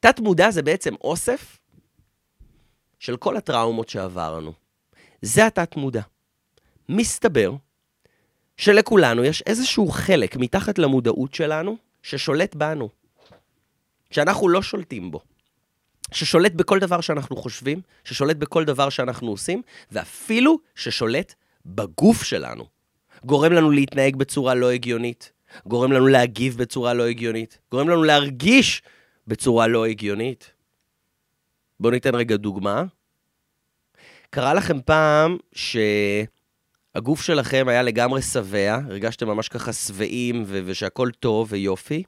תת-מודע זה בעצם אוסף של כל הטראומות שעברנו. זה התת-מודע. מסתבר שלכולנו יש איזשהו חלק מתחת למודעות שלנו ששולט בנו, שאנחנו לא שולטים בו. ששולט בכל דבר שאנחנו חושבים, ששולט בכל דבר שאנחנו עושים, ואפילו ששולט בגוף שלנו. גורם לנו להתנהג בצורה לא הגיונית, גורם לנו להגיב בצורה לא הגיונית, גורם לנו להרגיש בצורה לא הגיונית. בואו ניתן רגע דוגמה. קרה לכם פעם שהגוף שלכם היה לגמרי שבע, הרגשתם ממש ככה שבעים ו- ושהכול טוב ויופי,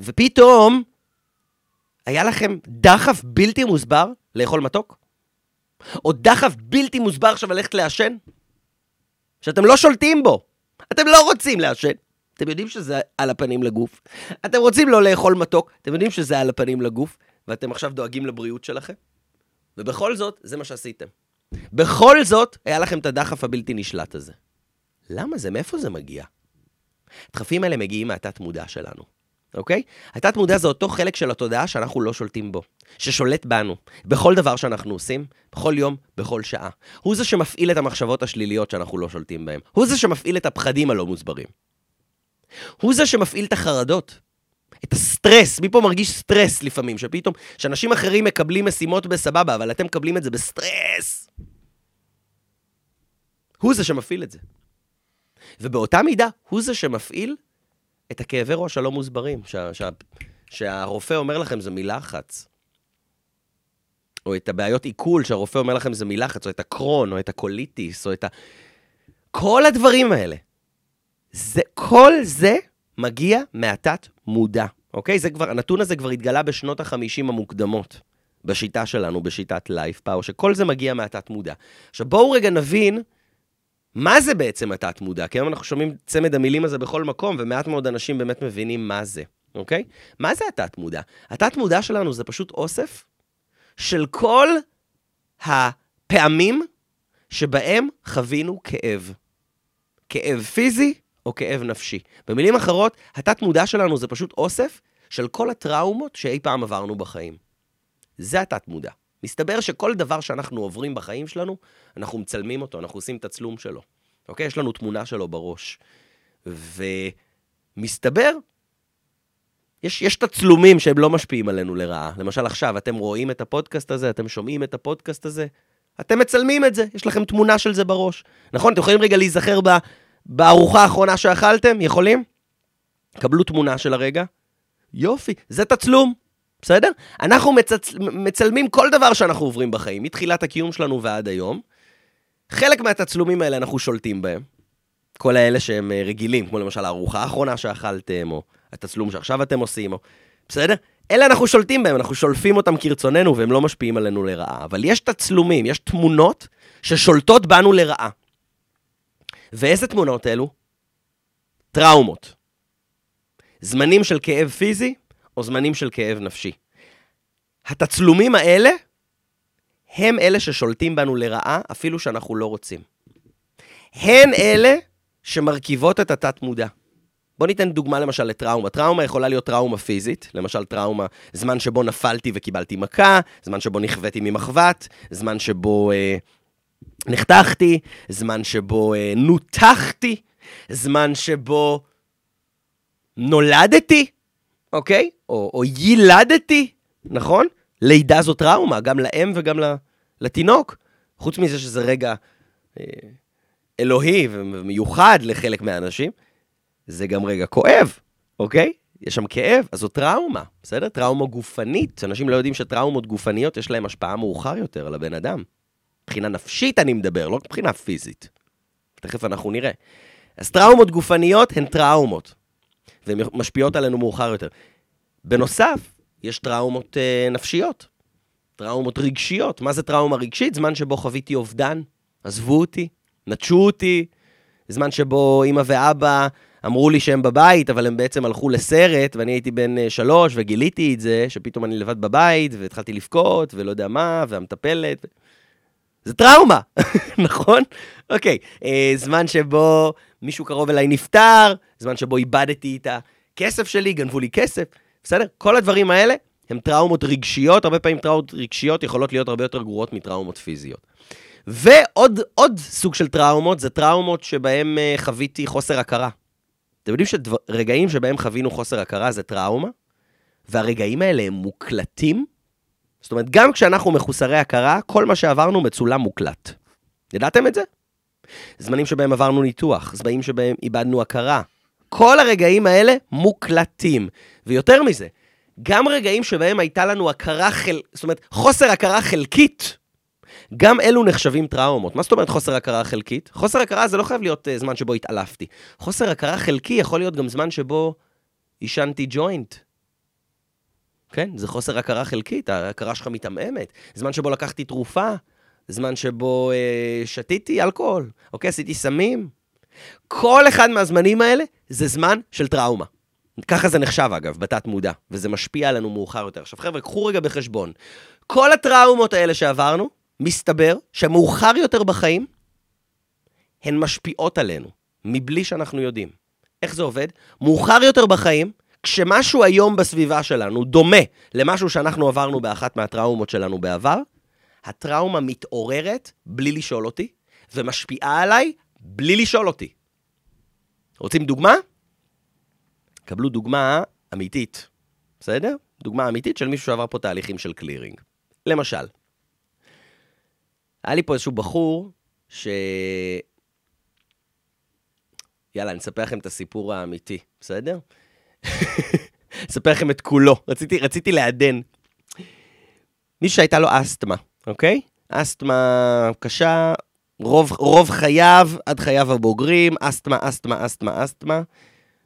ופתאום היה לכם דחף בלתי מוסבר לאכול מתוק? או דחף בלתי מוסבר עכשיו ללכת לעשן? שאתם לא שולטים בו. אתם לא רוצים לעשן. אתם יודעים שזה על הפנים לגוף. אתם רוצים לא לאכול מתוק, אתם יודעים שזה על הפנים לגוף, ואתם עכשיו דואגים לבריאות שלכם. ובכל זאת, זה מה שעשיתם. בכל זאת, היה לכם את הדחף הבלתי נשלט הזה. למה זה? מאיפה זה מגיע? הדחפים האלה מגיעים מהתת-מודע שלנו. אוקיי? התת-מודע זה אותו חלק של התודעה שאנחנו לא שולטים בו, ששולט בנו, בכל דבר שאנחנו עושים, בכל יום, בכל שעה. הוא זה שמפעיל את המחשבות השליליות שאנחנו לא שולטים בהן. הוא זה שמפעיל את הפחדים הלא מוסברים. הוא זה שמפעיל את החרדות, את הסטרס. מי פה מרגיש סטרס לפעמים? שפתאום, שאנשים אחרים מקבלים משימות בסבבה, אבל אתם מקבלים את זה בסטרס. הוא זה שמפעיל את זה. ובאותה מידה, הוא זה שמפעיל את הכאבי ראש הלא מוסברים, שה, שה, שהרופא אומר לכם זה מלחץ. או את הבעיות עיכול שהרופא אומר לכם זה מלחץ, או את הקרון, או את הקוליטיס, או את ה... כל הדברים האלה. זה, כל זה מגיע מהתת מודע, אוקיי? זה כבר, הנתון הזה כבר התגלה בשנות ה-50 המוקדמות, בשיטה שלנו, בשיטת לייף פאור, שכל זה מגיע מהתת מודע. עכשיו בואו רגע נבין מה זה בעצם התת-מודע? כי היום אנחנו שומעים צמד המילים הזה בכל מקום, ומעט מאוד אנשים באמת מבינים מה זה, אוקיי? מה זה התת-מודע? התת-מודע שלנו זה פשוט אוסף של כל הפעמים שבהם חווינו כאב. כאב פיזי או כאב נפשי. במילים אחרות, התת-מודע שלנו זה פשוט אוסף של כל הטראומות שאי פעם עברנו בחיים. זה התת-מודע. מסתבר שכל דבר שאנחנו עוברים בחיים שלנו, אנחנו מצלמים אותו, אנחנו עושים את הצלום שלו. אוקיי? יש לנו תמונה שלו בראש. מסתבר, יש, יש תצלומים שהם לא משפיעים עלינו לרעה. למשל עכשיו, אתם רואים את הפודקאסט הזה, אתם שומעים את הפודקאסט הזה, אתם מצלמים את זה, יש לכם תמונה של זה בראש. נכון? אתם יכולים רגע להיזכר ב, בארוחה האחרונה שאכלתם? יכולים? קבלו תמונה של הרגע. יופי, זה תצלום, בסדר? אנחנו מצצ... מצלמים כל דבר שאנחנו עוברים בחיים, מתחילת הקיום שלנו ועד היום. חלק מהתצלומים האלה אנחנו שולטים בהם. כל האלה שהם אה, רגילים, כמו למשל הארוחה האחרונה שאכלתם, או התצלום שעכשיו אתם עושים, או... בסדר? אלה אנחנו שולטים בהם, אנחנו שולפים אותם כרצוננו, והם לא משפיעים עלינו לרעה. אבל יש תצלומים, יש תמונות ששולטות בנו לרעה. ואיזה תמונות אלו? טראומות. זמנים של כאב פיזי, או זמנים של כאב נפשי. התצלומים האלה, הם אלה ששולטים בנו לרעה, אפילו שאנחנו לא רוצים. הן אלה שמרכיבות את התת-מודע. בוא ניתן דוגמה למשל לטראומה. טראומה יכולה להיות טראומה פיזית, למשל טראומה, זמן שבו נפלתי וקיבלתי מכה, זמן שבו נכוויתי ממחבת, זמן שבו אה, נחתכתי, זמן שבו אה, נותחתי, זמן שבו נולדתי, אוקיי? או, או יילדתי, נכון? לידה זו טראומה, גם לאם וגם לתינוק. חוץ מזה שזה רגע אה, אלוהי ומיוחד לחלק מהאנשים, זה גם רגע כואב, אוקיי? יש שם כאב, אז זו טראומה, בסדר? טראומה גופנית. אנשים לא יודעים שטראומות גופניות, יש להן השפעה מאוחר יותר על הבן אדם. מבחינה נפשית אני מדבר, לא מבחינה פיזית. תכף אנחנו נראה. אז טראומות גופניות הן טראומות, והן משפיעות עלינו מאוחר יותר. בנוסף, יש טראומות אה, נפשיות, טראומות רגשיות. מה זה טראומה רגשית? זמן שבו חוויתי אובדן, עזבו אותי, נטשו אותי, זמן שבו אימא ואבא אמרו לי שהם בבית, אבל הם בעצם הלכו לסרט, ואני הייתי בן אה, שלוש, וגיליתי את זה, שפתאום אני לבד בבית, והתחלתי לבכות, ולא יודע מה, והמטפלת. זה טראומה, נכון? אוקיי, אה, זמן שבו מישהו קרוב אליי נפטר, זמן שבו איבדתי את הכסף שלי, גנבו לי כסף, בסדר? כל הדברים האלה הם טראומות רגשיות, הרבה פעמים טראומות רגשיות יכולות להיות הרבה יותר גרועות מטראומות פיזיות. ועוד עוד סוג של טראומות, זה טראומות שבהם uh, חוויתי חוסר הכרה. אתם יודעים שרגעים שבהם חווינו חוסר הכרה זה טראומה, והרגעים האלה הם מוקלטים. זאת אומרת, גם כשאנחנו מחוסרי הכרה, כל מה שעברנו מצולם מוקלט. ידעתם את זה? זמנים שבהם עברנו ניתוח, זמנים שבהם איבדנו הכרה. כל הרגעים האלה מוקלטים. ויותר מזה, גם רגעים שבהם הייתה לנו הכרה חל... זאת אומרת, חוסר הכרה חלקית, גם אלו נחשבים טראומות. מה זאת אומרת חוסר הכרה חלקית? חוסר הכרה זה לא חייב להיות uh, זמן שבו התעלפתי. חוסר הכרה חלקי יכול להיות גם זמן שבו עישנתי ג'וינט. כן, זה חוסר הכרה חלקית, ההכרה שלך מתעמעמת. זמן שבו לקחתי תרופה, זמן שבו uh, שתיתי אלכוהול, אוקיי? עשיתי סמים. כל אחד מהזמנים האלה זה זמן של טראומה. ככה זה נחשב, אגב, בתת מודע, וזה משפיע עלינו מאוחר יותר. עכשיו, חבר'ה, קחו רגע בחשבון. כל הטראומות האלה שעברנו, מסתבר שמאוחר יותר בחיים, הן משפיעות עלינו, מבלי שאנחנו יודעים. איך זה עובד? מאוחר יותר בחיים, כשמשהו היום בסביבה שלנו דומה למשהו שאנחנו עברנו באחת מהטראומות שלנו בעבר, הטראומה מתעוררת בלי לשאול אותי, ומשפיעה עליי בלי לשאול אותי. רוצים דוגמה? קבלו דוגמה אמיתית, בסדר? דוגמה אמיתית של מישהו שעבר פה תהליכים של קלירינג. למשל, היה לי פה איזשהו בחור ש... יאללה, אני אספר לכם את הסיפור האמיתי, בסדר? אספר לכם את כולו. רציתי, רציתי לעדן. מישהו שהייתה לו אסתמה, אוקיי? אסתמה קשה, רוב, רוב חייו, עד חייו הבוגרים, אסתמה, אסתמה, אסתמה, אסתמה.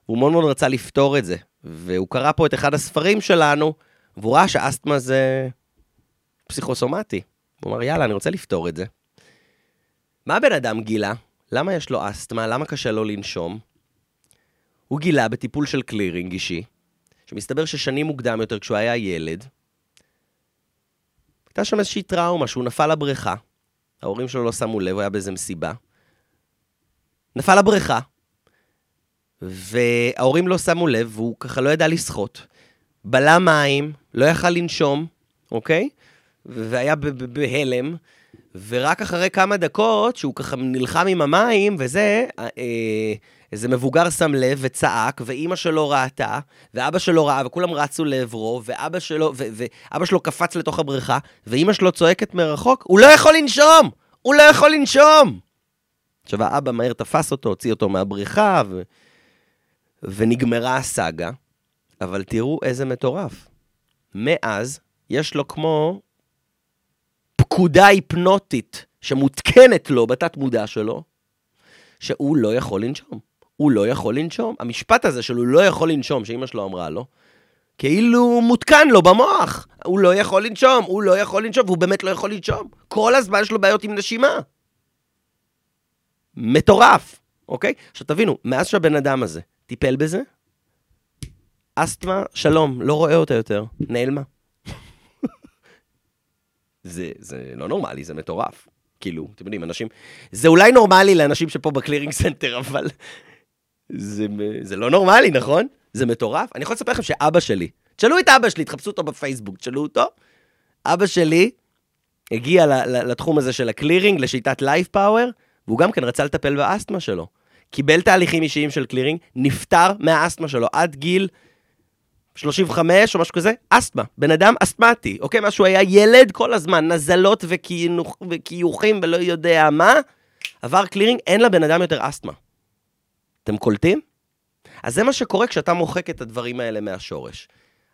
והוא מאוד מאוד רצה לפתור את זה. והוא קרא פה את אחד הספרים שלנו, והוא ראה שאסתמה זה פסיכוסומטי. הוא אמר, יאללה, אני רוצה לפתור את זה. מה הבן אדם גילה? למה יש לו אסתמה? למה קשה לו לנשום? הוא גילה בטיפול של קלירינג אישי, שמסתבר ששנים מוקדם יותר, כשהוא היה ילד, הייתה שם איזושהי טראומה שהוא נפל לבריכה, ההורים שלו לא שמו לב, הוא היה באיזה מסיבה. נפל לבריכה, וההורים לא שמו לב, והוא ככה לא ידע לשחות. בלע מים, לא יכל לנשום, אוקיי? והיה בהלם, ורק אחרי כמה דקות, שהוא ככה נלחם עם המים וזה, אה, איזה מבוגר שם לב וצעק, ואימא שלו ראתה, ואבא שלו ראה, וכולם רצו לעברו, ואבא שלו, ו- ואבא שלו קפץ לתוך הבריכה, ואימא שלו צועקת מרחוק, הוא לא יכול לנשום! הוא לא יכול לנשום! עכשיו, האבא מהר תפס אותו, הוציא אותו מהבריכה, ו... ונגמרה הסאגה. אבל תראו איזה מטורף. מאז, יש לו כמו פקודה היפנוטית שמותקנת לו בתת מודע שלו, שהוא לא יכול לנשום. הוא לא יכול לנשום. המשפט הזה של הוא לא יכול לנשום, שאימא שלו אמרה לו, כאילו מותקן לו במוח. הוא לא יכול לנשום, הוא לא יכול לנשום, והוא באמת לא יכול לנשום. כל הזמן יש לו בעיות עם נשימה. מטורף, אוקיי? עכשיו תבינו, מאז שהבן אדם הזה טיפל בזה, אסתמה, שלום, לא רואה אותה יותר, נעלמה. זה, זה לא נורמלי, זה מטורף. כאילו, אתם יודעים, אנשים... זה אולי נורמלי לאנשים שפה ב Clearing Center, אבל זה, זה לא נורמלי, נכון? זה מטורף. אני יכול לספר לכם שאבא שלי, תשאלו את אבא שלי, תחפשו אותו בפייסבוק, תשאלו אותו. אבא שלי הגיע לתחום הזה של ה clearing, לשיטת Life Power, והוא גם כן רצה לטפל באסתמה שלו. קיבל תהליכים אישיים של clearing, נפטר מהאסתמה שלו עד גיל 35 או משהו כזה, אסתמה. בן אדם אסתמטי, אוקיי? מאז שהוא היה ילד כל הזמן, נזלות וכיוחים ולא יודע מה, עבר clearing, אין לבן אדם יותר אסתמה. אתם קולטים? אז זה מה שקורה כשאתה מוחק את הדברים האלה מהשורש.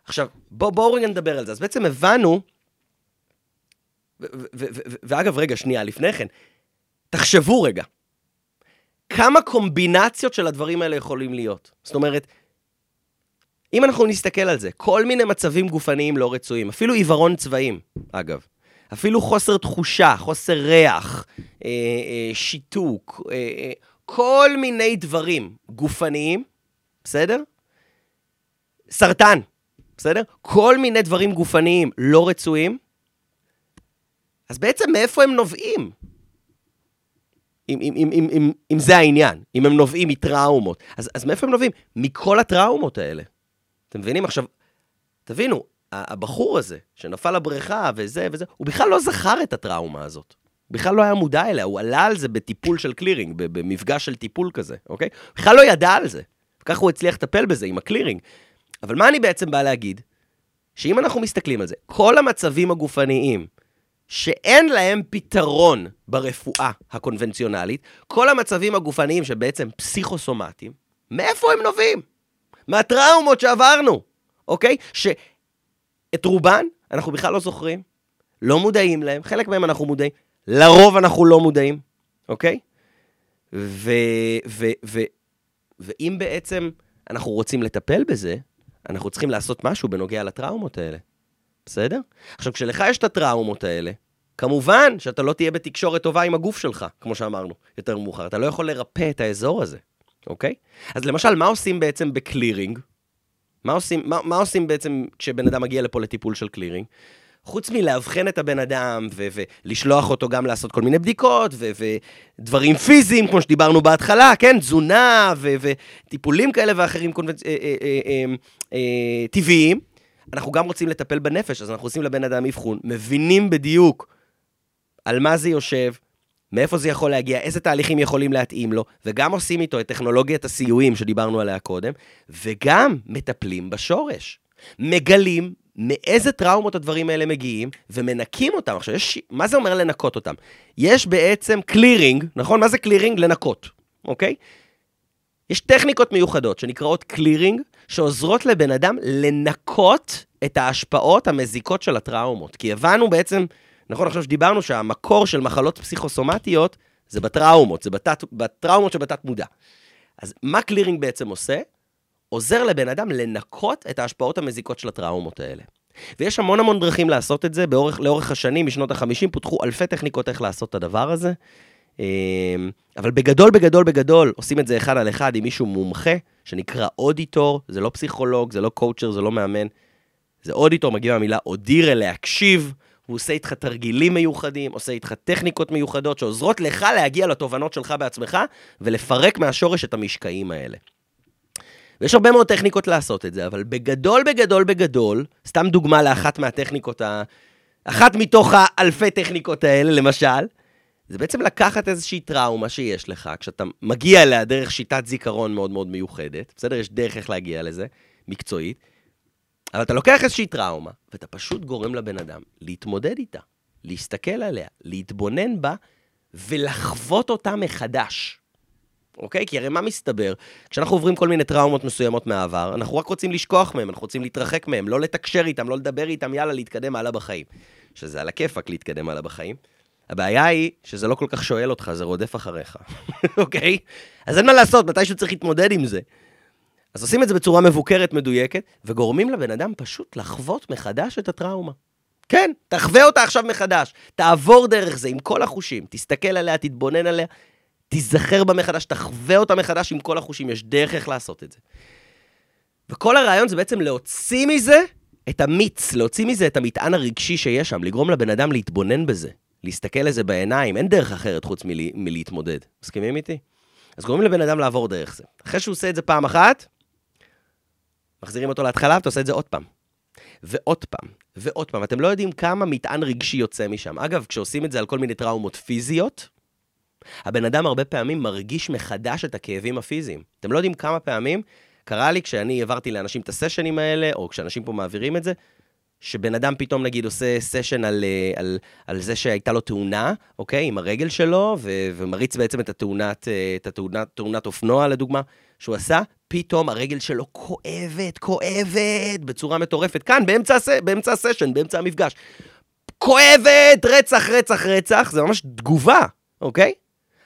עכשיו, בואו בוא רגע נדבר על זה. אז בעצם הבנו, ואגב, רגע, שנייה, לפני כן, תחשבו רגע, כמה קומבינציות של הדברים האלה יכולים להיות. זאת אומרת, אם אנחנו נסתכל על זה, כל מיני מצבים גופניים לא רצויים, אפילו עיוורון צבעים, אגב, אפילו חוסר תחושה, חוסר ריח, אה, אה, שיתוק, אה, אה, כל מיני דברים גופניים, בסדר? סרטן, בסדר? כל מיני דברים גופניים לא רצויים, אז בעצם מאיפה הם נובעים? אם, אם, אם, אם, אם, אם זה העניין, אם הם נובעים מטראומות. אז, אז מאיפה הם נובעים? מכל הטראומות האלה. אתם מבינים? עכשיו, תבינו, הבחור הזה, שנפל לבריכה וזה וזה, הוא בכלל לא זכר את הטראומה הזאת. בכלל לא היה מודע אליה, הוא עלה על זה בטיפול של קלירינג, במפגש של טיפול כזה, אוקיי? בכלל לא ידע על זה. וככה הוא הצליח לטפל בזה עם הקלירינג. אבל מה אני בעצם בא להגיד? שאם אנחנו מסתכלים על זה, כל המצבים הגופניים שאין להם פתרון ברפואה הקונבנציונלית, כל המצבים הגופניים שבעצם פסיכוסומטיים, מאיפה הם נובעים? מהטראומות שעברנו, אוקיי? שאת רובן אנחנו בכלל לא זוכרים, לא מודעים להם, חלק מהם אנחנו מודעים, לרוב אנחנו לא מודעים, אוקיי? ו, ו, ו, ואם בעצם אנחנו רוצים לטפל בזה, אנחנו צריכים לעשות משהו בנוגע לטראומות האלה, בסדר? עכשיו, כשלך יש את הטראומות האלה, כמובן שאתה לא תהיה בתקשורת טובה עם הגוף שלך, כמו שאמרנו יותר מאוחר. אתה לא יכול לרפא את האזור הזה, אוקיי? אז למשל, מה עושים בעצם בקלירינג? מה עושים, מה, מה עושים בעצם כשבן אדם מגיע לפה לטיפול של קלירינג? חוץ מלאבחן את הבן אדם ולשלוח אותו גם לעשות כל מיני בדיקות ודברים פיזיים, כמו שדיברנו בהתחלה, כן? תזונה וטיפולים כאלה ואחרים אה, אה, אה, טבעיים. אנחנו גם רוצים לטפל בנפש, אז אנחנו עושים לבן אדם אבחון, מבינים בדיוק על מה זה יושב, מאיפה זה יכול להגיע, איזה תהליכים יכולים להתאים לו, וגם עושים איתו את טכנולוגיית הסיועים שדיברנו עליה קודם, וגם מטפלים בשורש. מגלים מאיזה טראומות הדברים האלה מגיעים, ומנקים אותם. עכשיו, יש, מה זה אומר לנקות אותם? יש בעצם clearing, נכון? מה זה clearing? לנקות, אוקיי? יש טכניקות מיוחדות שנקראות clearing, שעוזרות לבן אדם לנקות את ההשפעות המזיקות של הטראומות. כי הבנו בעצם נכון, עכשיו שדיברנו שהמקור של מחלות פסיכוסומטיות זה בטראומות, זה בתת, בטראומות שבתת מודע. אז מה קלירינג בעצם עושה? עוזר לבן אדם לנקות את ההשפעות המזיקות של הטראומות האלה. ויש המון המון דרכים לעשות את זה, באורך, לאורך השנים, משנות ה-50, פותחו אלפי טכניקות איך לעשות את הדבר הזה. אמ, אבל בגדול, בגדול, בגדול, עושים את זה אחד על אחד עם מישהו מומחה, שנקרא אודיטור, זה לא פסיכולוג, זה לא קואוצ'ר, זה לא מאמן. זה אודיטור, מגיע מהמילה אודירה, להקשיב. הוא עושה איתך תרגילים מיוחדים, עושה איתך טכניקות מיוחדות שעוזרות לך להגיע לתובנות שלך בעצמך ולפרק מהשורש את המשקעים האלה. ויש הרבה מאוד טכניקות לעשות את זה, אבל בגדול, בגדול, בגדול, סתם דוגמה לאחת מהטכניקות אחת מתוך האלפי טכניקות האלה, למשל, זה בעצם לקחת איזושהי טראומה שיש לך, כשאתה מגיע אליה דרך שיטת זיכרון מאוד מאוד מיוחדת, בסדר? יש דרך איך להגיע לזה, מקצועית, אבל אתה לוקח איזושהי טראומה, ואתה פשוט גורם לבן אדם להתמודד איתה, להסתכל עליה, להתבונן בה, ולחוות אותה מחדש. אוקיי? כי הרי מה מסתבר? כשאנחנו עוברים כל מיני טראומות מסוימות מהעבר, אנחנו רק רוצים לשכוח מהם, אנחנו רוצים להתרחק מהם, לא לתקשר איתם, לא לדבר איתם, יאללה, להתקדם הלאה בחיים. שזה על הכיפאק להתקדם הלאה בחיים. הבעיה היא שזה לא כל כך שואל אותך, זה רודף אחריך, אוקיי? אז אין מה לעשות, מתישהו צריך להתמודד עם זה. אז עושים את זה בצורה מבוקרת, מדויקת, וגורמים לבן אדם פשוט לחוות מחדש את הטראומה. כן, תחווה אותה עכשיו מחדש. תעבור דרך זה עם כל החושים, תסתכל עליה, תתבונן עליה, תיזכר בה מחדש, תחווה אותה מחדש עם כל החושים, יש דרך איך לעשות את זה. וכל הרעיון זה בעצם להוציא מזה את המיץ, להוציא מזה את המטען הרגשי שיש שם, לגרום לבן אדם להתבונן בזה, להסתכל לזה בעיניים, אין דרך אחרת חוץ מלה, מלהתמודד. מסכימים איתי? אז גורמים לבן אדם לעבור דרך זה. אחרי שהוא עושה את זה פעם אחת, מחזירים אותו להתחלה, ואתה עושה את זה עוד פעם. ועוד פעם, ועוד פעם. אתם לא יודעים כמה מטען רגשי יוצא משם. אגב, כשעושים את זה על כל מיני טראומות פיזיות, הבן אדם הרבה פעמים מרגיש מחדש את הכאבים הפיזיים. אתם לא יודעים כמה פעמים קרה לי כשאני העברתי לאנשים את הסשנים האלה, או כשאנשים פה מעבירים את זה, שבן אדם פתאום נגיד עושה סשן על, אה, על, על זה שהייתה לו תאונה, אוקיי, עם הרגל שלו, ו, ומריץ בעצם את התאונת, אה, את התאונת, תאונת אופנוע לדוגמה, שהוא עשה, פתאום הרגל שלו כואבת, כואבת, בצורה מטורפת. כאן, באמצע. באמצע הסשן, באמצע המפגש. כואבת, רצח, רצח, רצח, זה ממש תגובה, אוקיי?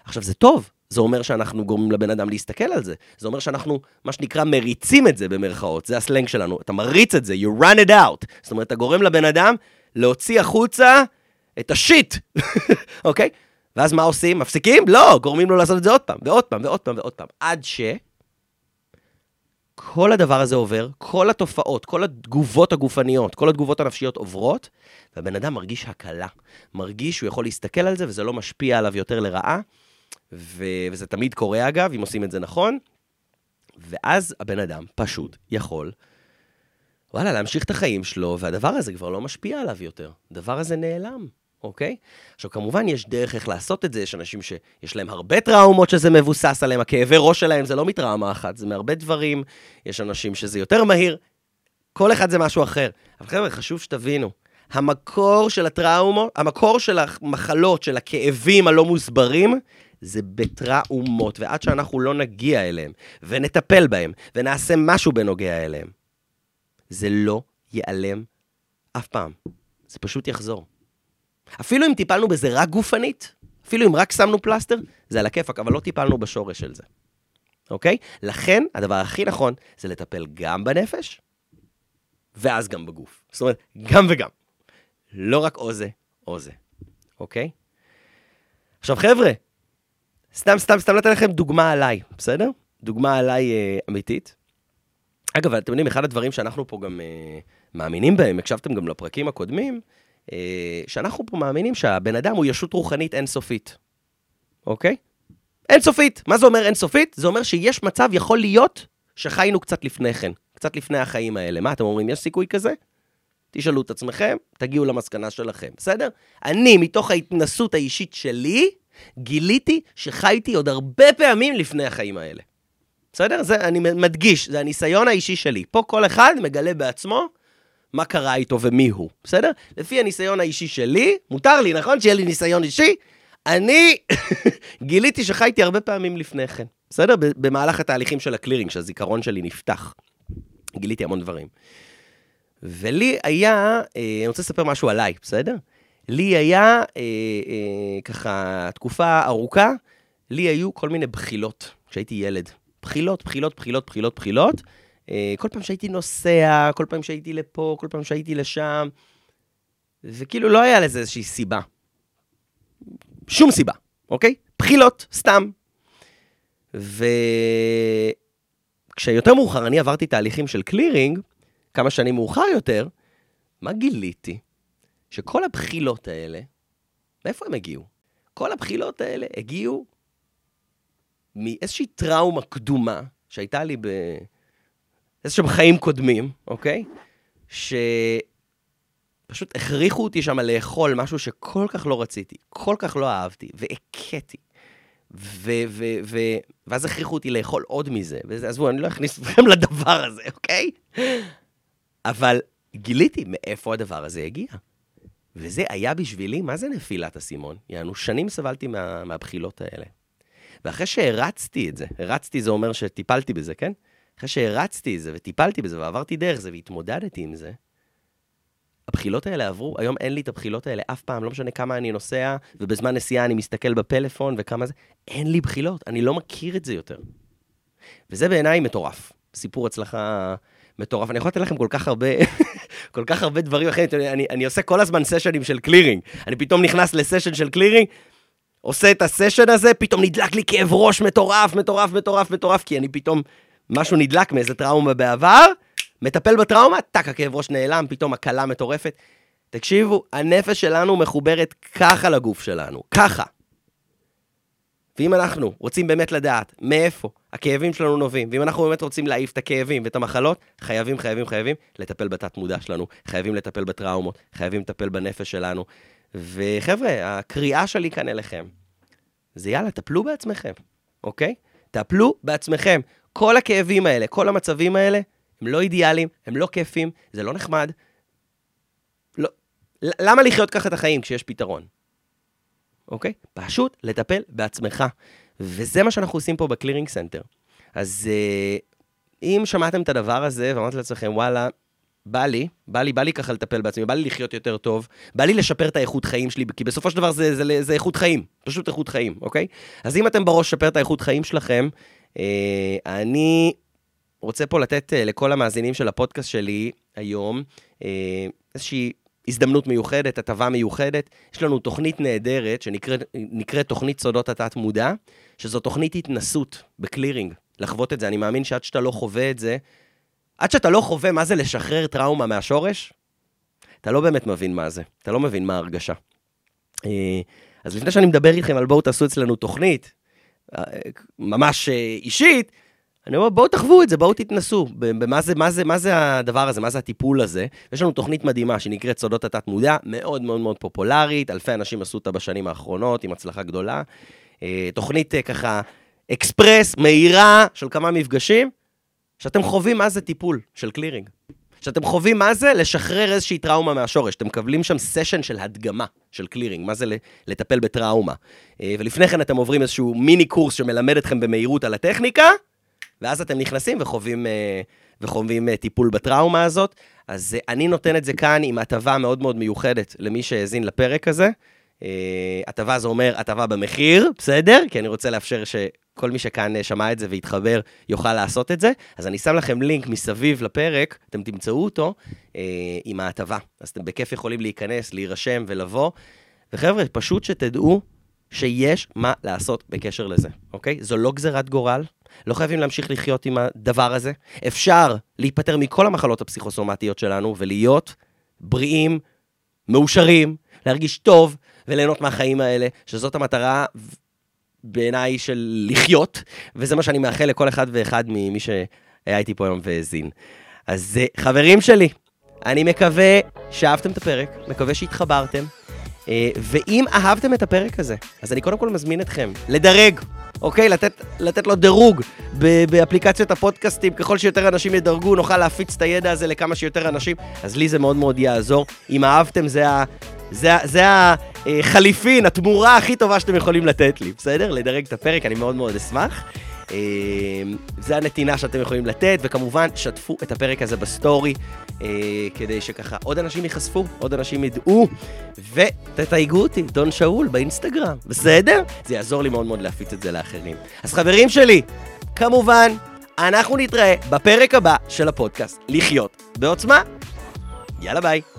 עכשיו, זה טוב, זה אומר שאנחנו גורמים לבן אדם להסתכל על זה. זה אומר שאנחנו, מה שנקרא, מריצים את זה במרכאות, זה הסלנג שלנו. אתה מריץ את זה, you run it out. זאת אומרת, אתה גורם לבן אדם להוציא החוצה את השיט, אוקיי? ואז מה עושים? מפסיקים? לא, גורמים לו לעשות את זה עוד פעם, ועוד פעם, ועוד פעם, ועוד פעם. עד ש... כל הדבר הזה עובר, כל התופעות, כל התגובות הגופניות, כל התגובות הנפשיות עוברות, והבן אדם מרגיש הקלה. מרגיש שהוא יכול להסתכל על זה וזה לא משפיע עליו יותר לרעה, ו... וזה תמיד קורה אגב, אם עושים את זה נכון, ואז הבן אדם פשוט יכול, וואלה, להמשיך את החיים שלו, והדבר הזה כבר לא משפיע עליו יותר. הדבר הזה נעלם. אוקיי? עכשיו, כמובן, יש דרך איך לעשות את זה, יש אנשים שיש להם הרבה טראומות שזה מבוסס עליהם, הכאבי ראש שלהם זה לא מטראומה אחת, זה מהרבה דברים, יש אנשים שזה יותר מהיר, כל אחד זה משהו אחר. אבל חבר'ה, חשוב שתבינו, המקור של הטראומות, המקור של המחלות, של הכאבים הלא מוסברים, זה בטראומות, ועד שאנחנו לא נגיע אליהם, ונטפל בהם, ונעשה משהו בנוגע אליהם, זה לא ייעלם אף פעם. זה פשוט יחזור. אפילו אם טיפלנו בזה רק גופנית, אפילו אם רק שמנו פלסטר, זה על הכיפאק, אבל לא טיפלנו בשורש של זה, אוקיי? לכן, הדבר הכי נכון זה לטפל גם בנפש, ואז גם בגוף. זאת אומרת, גם וגם. לא רק או זה או זה, אוקיי? עכשיו, חבר'ה, סתם, סתם, סתם לתת לכם דוגמה עליי, בסדר? דוגמה עליי אה, אמיתית. אגב, אתם יודעים, אחד הדברים שאנחנו פה גם אה, מאמינים בהם, הקשבתם גם לפרקים הקודמים, אה, שאנחנו פה מאמינים שהבן אדם הוא ישות רוחנית אינסופית, אוקיי? אינסופית. מה זה אומר אינסופית? זה אומר שיש מצב, יכול להיות, שחיינו קצת לפני כן, קצת לפני החיים האלה. מה אתם אומרים, יש סיכוי כזה? תשאלו את עצמכם, תגיעו למסקנה שלכם, בסדר? אני, מתוך ההתנסות האישית שלי, גיליתי שחייתי עוד הרבה פעמים לפני החיים האלה. בסדר? זה, אני מדגיש, זה הניסיון האישי שלי. פה כל אחד מגלה בעצמו מה קרה איתו ומי הוא, בסדר? לפי הניסיון האישי שלי, מותר לי, נכון? שיהיה לי ניסיון אישי, אני גיליתי שחייתי הרבה פעמים לפני כן, בסדר? במהלך התהליכים של הקלירינג, שהזיכרון שלי נפתח. גיליתי המון דברים. ולי היה, אה, אני רוצה לספר משהו עליי, בסדר? לי היה, אה, אה, ככה, תקופה ארוכה, לי היו כל מיני בחילות כשהייתי ילד. בחילות, בחילות, בחילות, בחילות, בחילות. אה, כל פעם שהייתי נוסע, כל פעם שהייתי לפה, כל פעם שהייתי לשם, וכאילו לא היה לזה איזושהי סיבה. שום סיבה, אוקיי? בחילות, סתם. וכשיותר מאוחר אני עברתי תהליכים של קלירינג, כמה שנים מאוחר יותר, מה גיליתי? שכל הבחילות האלה, מאיפה הם הגיעו? כל הבחילות האלה הגיעו מאיזושהי טראומה קדומה שהייתה לי איזשהם חיים קודמים, אוקיי? פשוט הכריחו אותי שם לאכול משהו שכל כך לא רציתי, כל כך לא אהבתי, והכיתי. ו- ו- ו- ואז הכריחו אותי לאכול עוד מזה. ועזבו, אני לא אכניס אתכם לדבר הזה, אוקיי? אבל גיליתי מאיפה הדבר הזה הגיע. וזה היה בשבילי, מה זה נפילת אסימון? יענו, שנים סבלתי מה, מהבחילות האלה. ואחרי שהרצתי את זה, הרצתי זה אומר שטיפלתי בזה, כן? אחרי שהרצתי את זה וטיפלתי בזה ועברתי דרך זה והתמודדתי עם זה, הבחילות האלה עברו, היום אין לי את הבחילות האלה אף פעם, לא משנה כמה אני נוסע, ובזמן נסיעה אני מסתכל בפלאפון וכמה זה, אין לי בחילות, אני לא מכיר את זה יותר. וזה בעיניי מטורף. סיפור הצלחה מטורף. אני יכול לתת לכם כל כך הרבה, כל כך הרבה דברים אחרים. אני, אני עושה כל הזמן סשנים של clearing. אני פתאום נכנס לסשן של clearing, עושה את הסשן הזה, פתאום נדלק לי כאב ראש מטורף, מטורף, מטורף, מטורף, כי אני פתאום, משהו נדלק מאיזה טראומה בעבר, מטפל בטראומה, טאק, הכאב ראש נעלם, פתאום הקלה מטורפת. תקשיבו, הנפש שלנו מחוברת ככה לגוף שלנו, ככה. ואם אנחנו רוצים באמת לדעת מאיפה הכאבים שלנו נובעים, ואם אנחנו באמת רוצים להעיף את הכאבים ואת המחלות, חייבים, חייבים, חייבים לטפל בתת-מודע שלנו, חייבים לטפל בטראומות, חייבים לטפל בנפש שלנו. וחבר'ה, הקריאה שלי כאן אליכם, זה יאללה, טפלו בעצמכם, אוקיי? טפלו בעצמכם. כל הכאבים האלה, כל המצבים האלה, הם לא אידיאליים, הם לא כיפים, זה לא נחמד. לא. למה לחיות ככה את החיים כשיש פתרון? אוקיי? פשוט לטפל בעצמך. וזה מה שאנחנו עושים פה בקלירינג סנטר. אז uh, אם שמעתם את הדבר הזה ואמרתם לעצמכם, וואלה, בא לי, בא לי, בא לי ככה לטפל בעצמי, בא לי לחיות יותר טוב, בא לי לשפר את האיכות חיים שלי, כי בסופו של דבר זה, זה, זה, זה איכות חיים, פשוט איכות חיים, אוקיי? אז אם אתם בראש לשפר את האיכות חיים שלכם, אה, אני רוצה פה לתת אה, לכל המאזינים של הפודקאסט שלי היום אה, איזושהי הזדמנות מיוחדת, הטבה מיוחדת. יש לנו תוכנית נהדרת שנקראת תוכנית סודות התת-מודע, שזו תוכנית התנסות בקלירינג, לחוות את זה. אני מאמין שעד שאתה לא חווה את זה, עד שאתה לא חווה מה זה לשחרר טראומה מהשורש, אתה לא באמת מבין מה זה, אתה לא מבין מה ההרגשה. אה, אז לפני שאני מדבר איתכם על בואו תעשו אצלנו תוכנית, ממש אישית, אני אומר, בואו תחוו את זה, בואו תתנסו, במה זה, מה זה, מה זה הדבר הזה, מה זה הטיפול הזה. יש לנו תוכנית מדהימה שנקראת סודות התת-מודע, מאוד מאוד מאוד פופולרית, אלפי אנשים עשו אותה בשנים האחרונות, עם הצלחה גדולה. אה, תוכנית אה, ככה אקספרס, מהירה, של כמה מפגשים, שאתם חווים מה זה טיפול של clearing. שאתם חווים מה זה לשחרר איזושהי טראומה מהשורש. אתם מקבלים שם סשן של הדגמה, של clearing, מה זה לטפל בטראומה. אה, ולפני כן אתם עוברים איזשהו מיני קורס שמלמד אתכם במהירות על הטכניקה, ואז אתם נכנסים וחווים, אה, וחווים אה, טיפול בטראומה הזאת. אז אה, אני נותן את זה כאן עם הטבה מאוד מאוד מיוחדת למי שהאזין לפרק הזה. הטבה זה אומר הטבה במחיר, בסדר? כי אני רוצה לאפשר שכל מי שכאן שמע את זה והתחבר יוכל לעשות את זה. אז אני שם לכם לינק מסביב לפרק, אתם תמצאו אותו עם ההטבה. אז אתם בכיף יכולים להיכנס, להירשם ולבוא. וחבר'ה, פשוט שתדעו שיש מה לעשות בקשר לזה, אוקיי? זו לא גזירת גורל, לא חייבים להמשיך לחיות עם הדבר הזה. אפשר להיפטר מכל המחלות הפסיכוסומטיות שלנו ולהיות בריאים, מאושרים, להרגיש טוב וליהנות מהחיים האלה, שזאת המטרה בעיניי של לחיות, וזה מה שאני מאחל לכל אחד ואחד ממי שהיה איתי פה היום והאזין. אז חברים שלי, אני מקווה שאהבתם את הפרק, מקווה שהתחברתם, אה, ואם אהבתם את הפרק הזה, אז אני קודם כל מזמין אתכם לדרג אוקיי? לתת, לתת לו דירוג באפליקציות הפודקאסטים, ככל שיותר אנשים ידרגו, נוכל להפיץ את הידע הזה לכמה שיותר אנשים, אז לי זה מאוד מאוד יעזור. אם אהבתם, זה ה... זה, זה החליפין, התמורה הכי טובה שאתם יכולים לתת לי, בסדר? לדרג את הפרק, אני מאוד מאוד אשמח. אמ, זה הנתינה שאתם יכולים לתת, וכמובן, שתפו את הפרק הזה בסטורי, אה, כדי שככה עוד אנשים ייחשפו, עוד אנשים ידעו, ותתייגו אותי, דון שאול, באינסטגרם, בסדר? זה יעזור לי מאוד מאוד להפיץ את זה לאחרים. אז חברים שלי, כמובן, אנחנו נתראה בפרק הבא של הפודקאסט, לחיות בעוצמה. יאללה ביי.